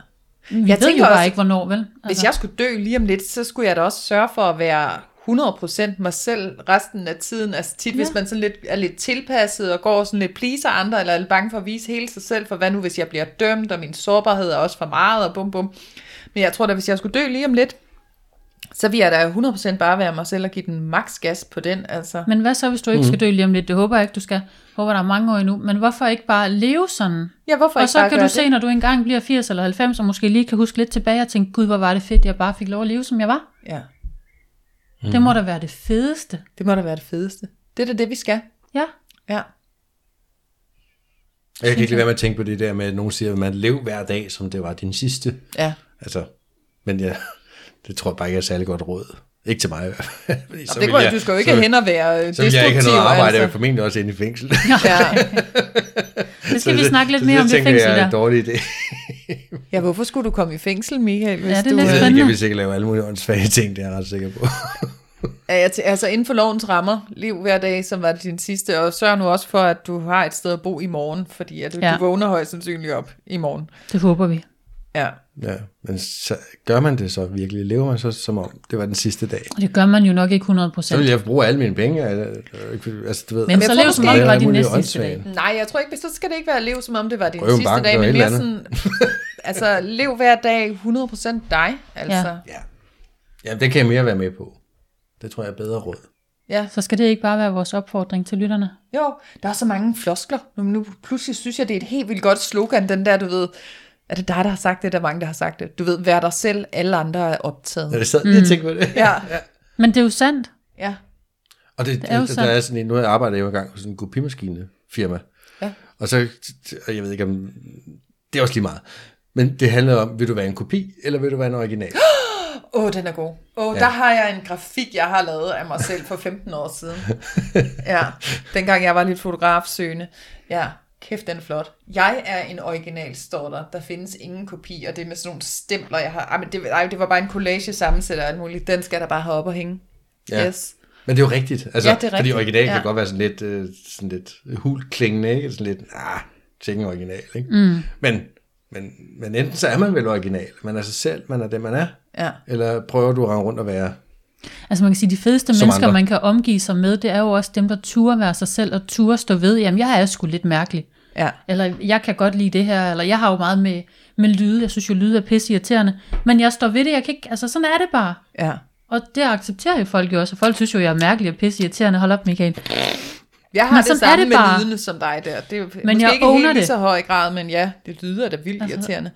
Vi Jeg ved tænker jo bare også- ikke, hvornår, vel? Altså, Hvis jeg skulle dø lige om lidt, så skulle jeg da også sørge for at være 100% mig selv resten af tiden. Altså tit, ja. hvis man sådan lidt, er lidt tilpasset og går sådan lidt pleaser andre, eller er lidt bange for at vise hele sig selv, for hvad nu, hvis jeg bliver dømt, og min sårbarhed er også for meget, og bum bum. Men jeg tror da, hvis jeg skulle dø lige om lidt, så vil jeg da 100% bare være mig selv og give den maks gas på den. Altså. Men hvad så, hvis du ikke skal dø lige om lidt? Det håber jeg ikke, du skal. Jeg håber, der er mange år endnu. Men hvorfor ikke bare leve sådan? Ja, hvorfor Og ikke så bare kan du se, når du engang bliver 80 eller 90, og måske lige kan huske lidt tilbage og tænke, gud, hvor var det fedt, jeg bare fik lov at leve, som jeg var. det? Ja, Mm. Det må da være det fedeste. det må da være det fedeste. Det er da det, vi skal. Ja. Ja. Jeg kan ikke lade være med at tænke på det der med, at nogen siger, at man lever hver dag, som det var din sidste. Ja. Altså, men ja, (laughs) det tror jeg bare ikke er særlig godt råd. Ikke til mig. Fordi så det går, jeg- du skal jo ikke så, hen og være øh, Så vil jeg ikke have noget arbejde, jeg altså. formentlig også ind i fængsel. (laughs) Ja. Det skal Så vi snakke lidt så mere om det fængsel jeg er der. en dårlig idé. ja, hvorfor skulle du komme i fængsel, Michael? Hvis Ja, det er du, lidt Jeg spændende. ikke, jeg vil sikkert lave alle mulige åndssvage ting, det er jeg ret sikker på. (laughs) Jeg altså inden for lovens rammer, liv hver dag, som var det din sidste, og sørg nu også for, at du har et sted at bo i morgen, fordi at du. Ja. du vågner højst sandsynligt op i morgen. Det håber vi. Ja. Ja, men så, gør man det så virkelig? Lever man så som om det var den sidste dag? Og det gør man jo nok ikke 100%. Så vil jeg bruge alle mine penge. Altså, du ved, Men så tror lev som om det var din næste sidste dag. Nej, jeg tror ikke, så skal det ikke være at leve, som om det var din Røv en sidste bank, dag, men mere sådan, (laughs) altså lev hver dag 100% dig, altså. Ja. Ja. ja, det kan jeg mere være med på. Det tror jeg er bedre råd. ja. Så skal det ikke bare være vores opfordring til lytterne. Jo, der er så mange floskler. Nu, nu pludselig synes jeg, det er et helt vildt godt slogan, den der, du ved, er det dig, der har sagt det? Der er mange, der har sagt det. Du ved, vær dig selv, alle andre er optaget. Er det sad lige og tænkte på det? Ja, Men det er jo sandt. ja. Og det, det er jo der, der sandt. er sådan en, nu arbejder jeg jo engang hos en kopimaskine firma. Ja. Og så, og jeg ved ikke om, det er også lige meget. Men det handler om, vil du være en kopi, eller vil du være en original? (gasps) Åh, oh, den er god. Åh, oh, ja. der har jeg en grafik, jeg har lavet af mig selv for 15 år siden. (laughs) Ja, dengang jeg var lidt fotografsøgende. Ja, kæft, den er flot. Jeg er en original, står der. Der findes ingen kopi, og det er med sådan nogle stempler, jeg har. Ej, men det, ej, det var bare en collage sammensætter og alt muligt. Den skal der bare have op og hænge. Ja. Yes. Men det er jo rigtigt. Altså, Ja, det er Fordi rigtigt. original kan Ja. godt være sådan lidt, øh, sådan lidt hulklingende, ikke? Sådan lidt, ah, tjekke original, ikke? Mm. Men, men, men enten så er man vel original, man er sig selv, man er det, man er. Ja. Eller prøver du at rende rundt og være Altså man kan sige, de fedeste Som mennesker, andre. man kan omgive sig med, det er jo også dem, der turer være sig selv og turer stå ved, jamen jeg er sgu lidt mærkelig. Ja. Eller jeg kan godt lide det her, eller jeg har jo meget med, med lyde, jeg synes jo lyde er pisse irriterende, men jeg står ved det, jeg kan ikke, altså sådan er det bare. Ja. Og det accepterer jo folk jo også, og folk synes jo, jeg er mærkelig og pisse irriterende, hold op Michael. Jeg har Men det er samme det med bare. lydene som dig der. Det er Men måske jeg ikke helt lige det. så høj grad, men ja, det lyder da vildt Altså- irriterende.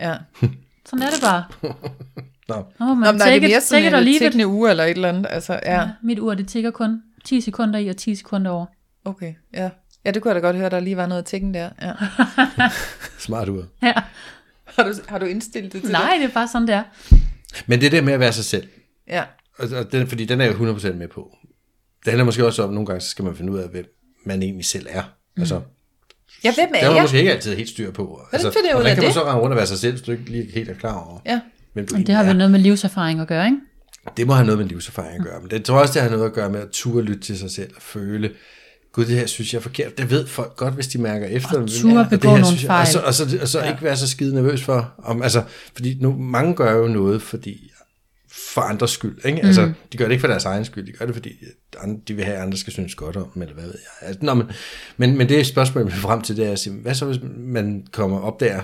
Ja. (laughs) Sådan er det bare. (laughs) Nå. Nå, man Nå, men nej, det er mere sådan en tikkende uge eller et eller andet. Altså, ja. Ja, mit ur, det tigger kun 10 sekunder i og 10 sekunder over. Okay, ja. Ja, det kunne jeg da godt høre, der lige var noget tikken der. Ja. (laughs) Smart ud. Ja. Har, du, har du indstillet det til Nej, det er bare sådan, det er. Men det der med at være sig selv, det? Ja. og og den, fordi den er jeg 100% med på. Det handler måske også om, at nogle gange så skal man finde ud af, hvem man egentlig selv er. Altså, Ja, hvem det er har man jeg? måske ikke altid helt styr på. Altså, finder jeg ud hvordan af kan man det? så rende rundt og være sig selv, hvis du ikke lige helt er klar over, Ja. hvem du det har vel noget med livserfaring at gøre, ikke? Det må have noget med livserfaring at gøre, men det tror jeg også, det har noget at gøre med at turde lytte til sig selv og føle, gud, det her synes jeg er forkert. Det ved folk godt, hvis de mærker efter. Og turde det begå her nogle jeg- Og så, fejl. og så, og så ja. ikke være så skide nervøs for, om, altså, fordi nu, mange gør jo noget, fordi for andres skyld. Ikke? Mm. Altså, de gør det ikke for deres egen skyld, de gør det, fordi de vil have, at andre skal synes godt om eller hvad ved jeg. Altså, nå, men, men, men det er et spørgsmål, jeg frem til, det er at sige, hvad så, hvis man kommer op der,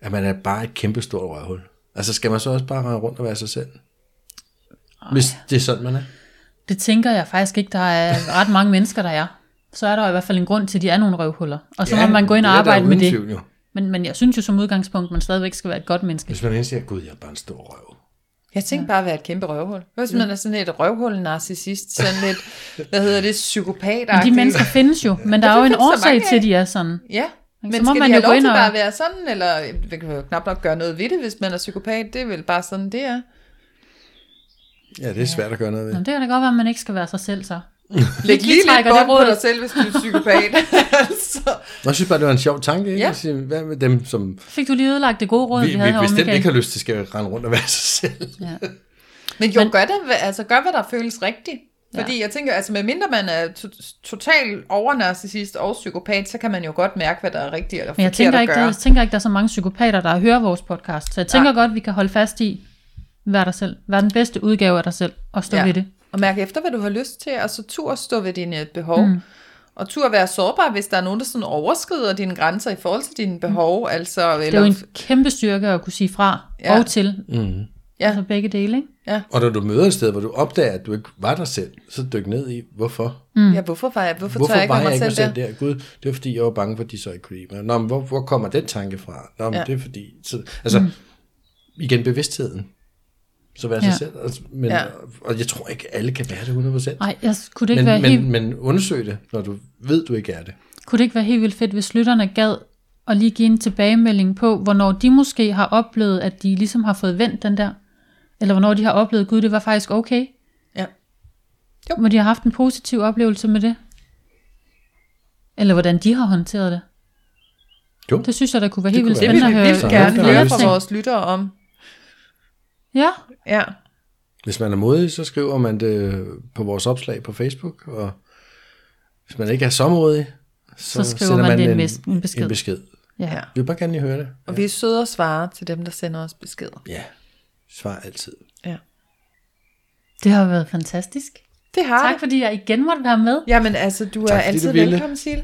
at man er bare et kæmpe stort røvhul? Altså, skal man så også bare rende rundt og være sig selv? Hvis det er sådan, man er. Det tænker jeg faktisk ikke, der er ret mange mennesker, der er. Så er der i hvert fald en grund til, at de er nogle røvhuller. Og så ja, må man gå ind og det arbejde med det. Tvivl, jo. Men, men jeg synes jo som udgangspunkt, man stadigvæk skal være et godt menneske. Hvis man siger, gud, jeg er bare en stor røv. Jeg tænkte bare at være et kæmpe røvhul. Hvis man er sådan et røvhul narcissist, sådan lidt, hvad hedder det, psykopat Men de mennesker findes jo, men der er jo en årsag til, at de er sådan. Ja, Men så må skal man de jo lov ind til og- bare at være sådan, eller vi kan jo knap nok gøre noget ved det, hvis man er psykopat, det er vel bare sådan, det er. Ja, det er svært at gøre noget ved. Nå, det kan da godt være, at man ikke skal være sig selv så. Læg lige lidt bånd på dig selv, hvis du er psykopat. (laughs) altså. Jeg synes bare, det var en sjov tanke. Ikke? Ja. At sige, Hvad med dem, som Fik du lige ødelagt det gode råd, vi, vi, vi vi havde herovre, bestemt ikke har lyst til, skal rende rundt og være sig selv. Ja. Men jo, Men- gør, det, altså, gør hvad der føles rigtigt. Fordi jeg tænker, altså medmindre man er to- total overnarcissist og psykopat, så kan man jo godt mærke, hvad der er rigtigt eller Men jeg forkert tænker, at ikke, gøre. der, jeg tænker ikke, der er så mange psykopater, der hører vores podcast. Så jeg tænker godt, vi kan holde fast i, vær dig selv. Vær den bedste udgave af dig selv, og stå ved det. Og mærke efter, hvad du har lyst til, og så tur stå ved dine behov. Mm. Og tur være sårbar, hvis der er nogen, der sådan overskrider dine grænser i forhold til dine behov. Altså, Det er eller, jo en kæmpe styrke at kunne sige fra Ja. og til. Mm. Ja. Altså begge dele, ikke? Og når du møder et sted, hvor du opdager, at du ikke var dig selv, så dyk ned i, hvorfor? Mm. ja, hvorfor, var jeg, hvorfor, Hvorfor tør jeg ikke var være jeg mig ikke mig selv selv der? der? Gud, det var fordi, jeg var bange for, at de så ikke kunne lide mig. Nå, men hvor, hvor kommer den tanke fra? Nå, men Ja. det er fordi... Så, altså, mm. igen bevidstheden. Så være sig Ja. selv. Altså, men, Ja. Og jeg tror ikke, alle kan være det 100%. Nej, jeg kunne det ikke men, være men, helt... men undersøg det, når du ved, du ikke er det. Kunne det ikke være helt vildt fedt, hvis lytterne gad at lige give en tilbagemelding på, hvornår de måske har oplevet, at de ligesom har fået vendt den der? Eller hvornår de har oplevet, gud, det var faktisk okay? Ja. Jo. Hvor de har haft en positiv oplevelse med det? Eller hvordan de har håndteret det? Jo. Det synes jeg, der kunne være Det helt vildt Det vil spændende vi at høre gerne der er flere høre lyst. fra vores lyttere om. Ja, Ja. Hvis man er modig, så skriver man det på vores opslag på Facebook, og hvis man ikke er så modig, så, Så skriver sender man man, det en en, bes- en besked. En besked. ja. ja. ja. Vi vil bare gerne lige høre det. Og vi er søde og svare til dem, der sender os beskeder. Ja, svar altid. Ja. Det har været fantastisk. Det har Tak det. fordi jeg igen måtte være med, Jamen altså, du er Tak, fordi altid du velkommen, Sil.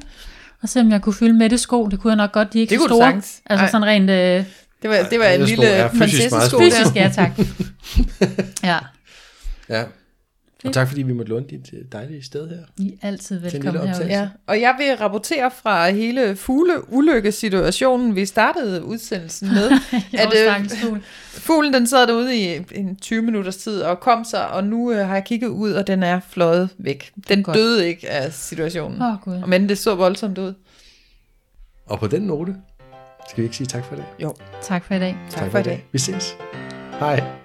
og se om jeg kunne fylde med det sko. Det kunne jeg nok godt, de er ikke Det så kunne du store. Altså Ej. sådan rent øh, Det var, det var en lille prinsessesko fysisk, ja tak. (laughs) ja, Ja. Og tak fordi vi måtte låne dit øh, dejlige sted her. I er altid velkommen herude. Ja, og jeg vil rapportere fra hele fugle-ulykkesituationen, vi startede udsendelsen med. (laughs) at, øh, fugl. fuglen den sad derude i en 20 minutters tid og kom sig, og nu øh, har jeg kigget ud, og den er fløjet væk. Den Godt. døde ikke af situationen. Åh, Gud. Men det så voldsomt ud. Og på den note, skal vi ikke sige tak for det? Jo, Tak for i dag. tak, tak for i dag. Vi ses. Hej.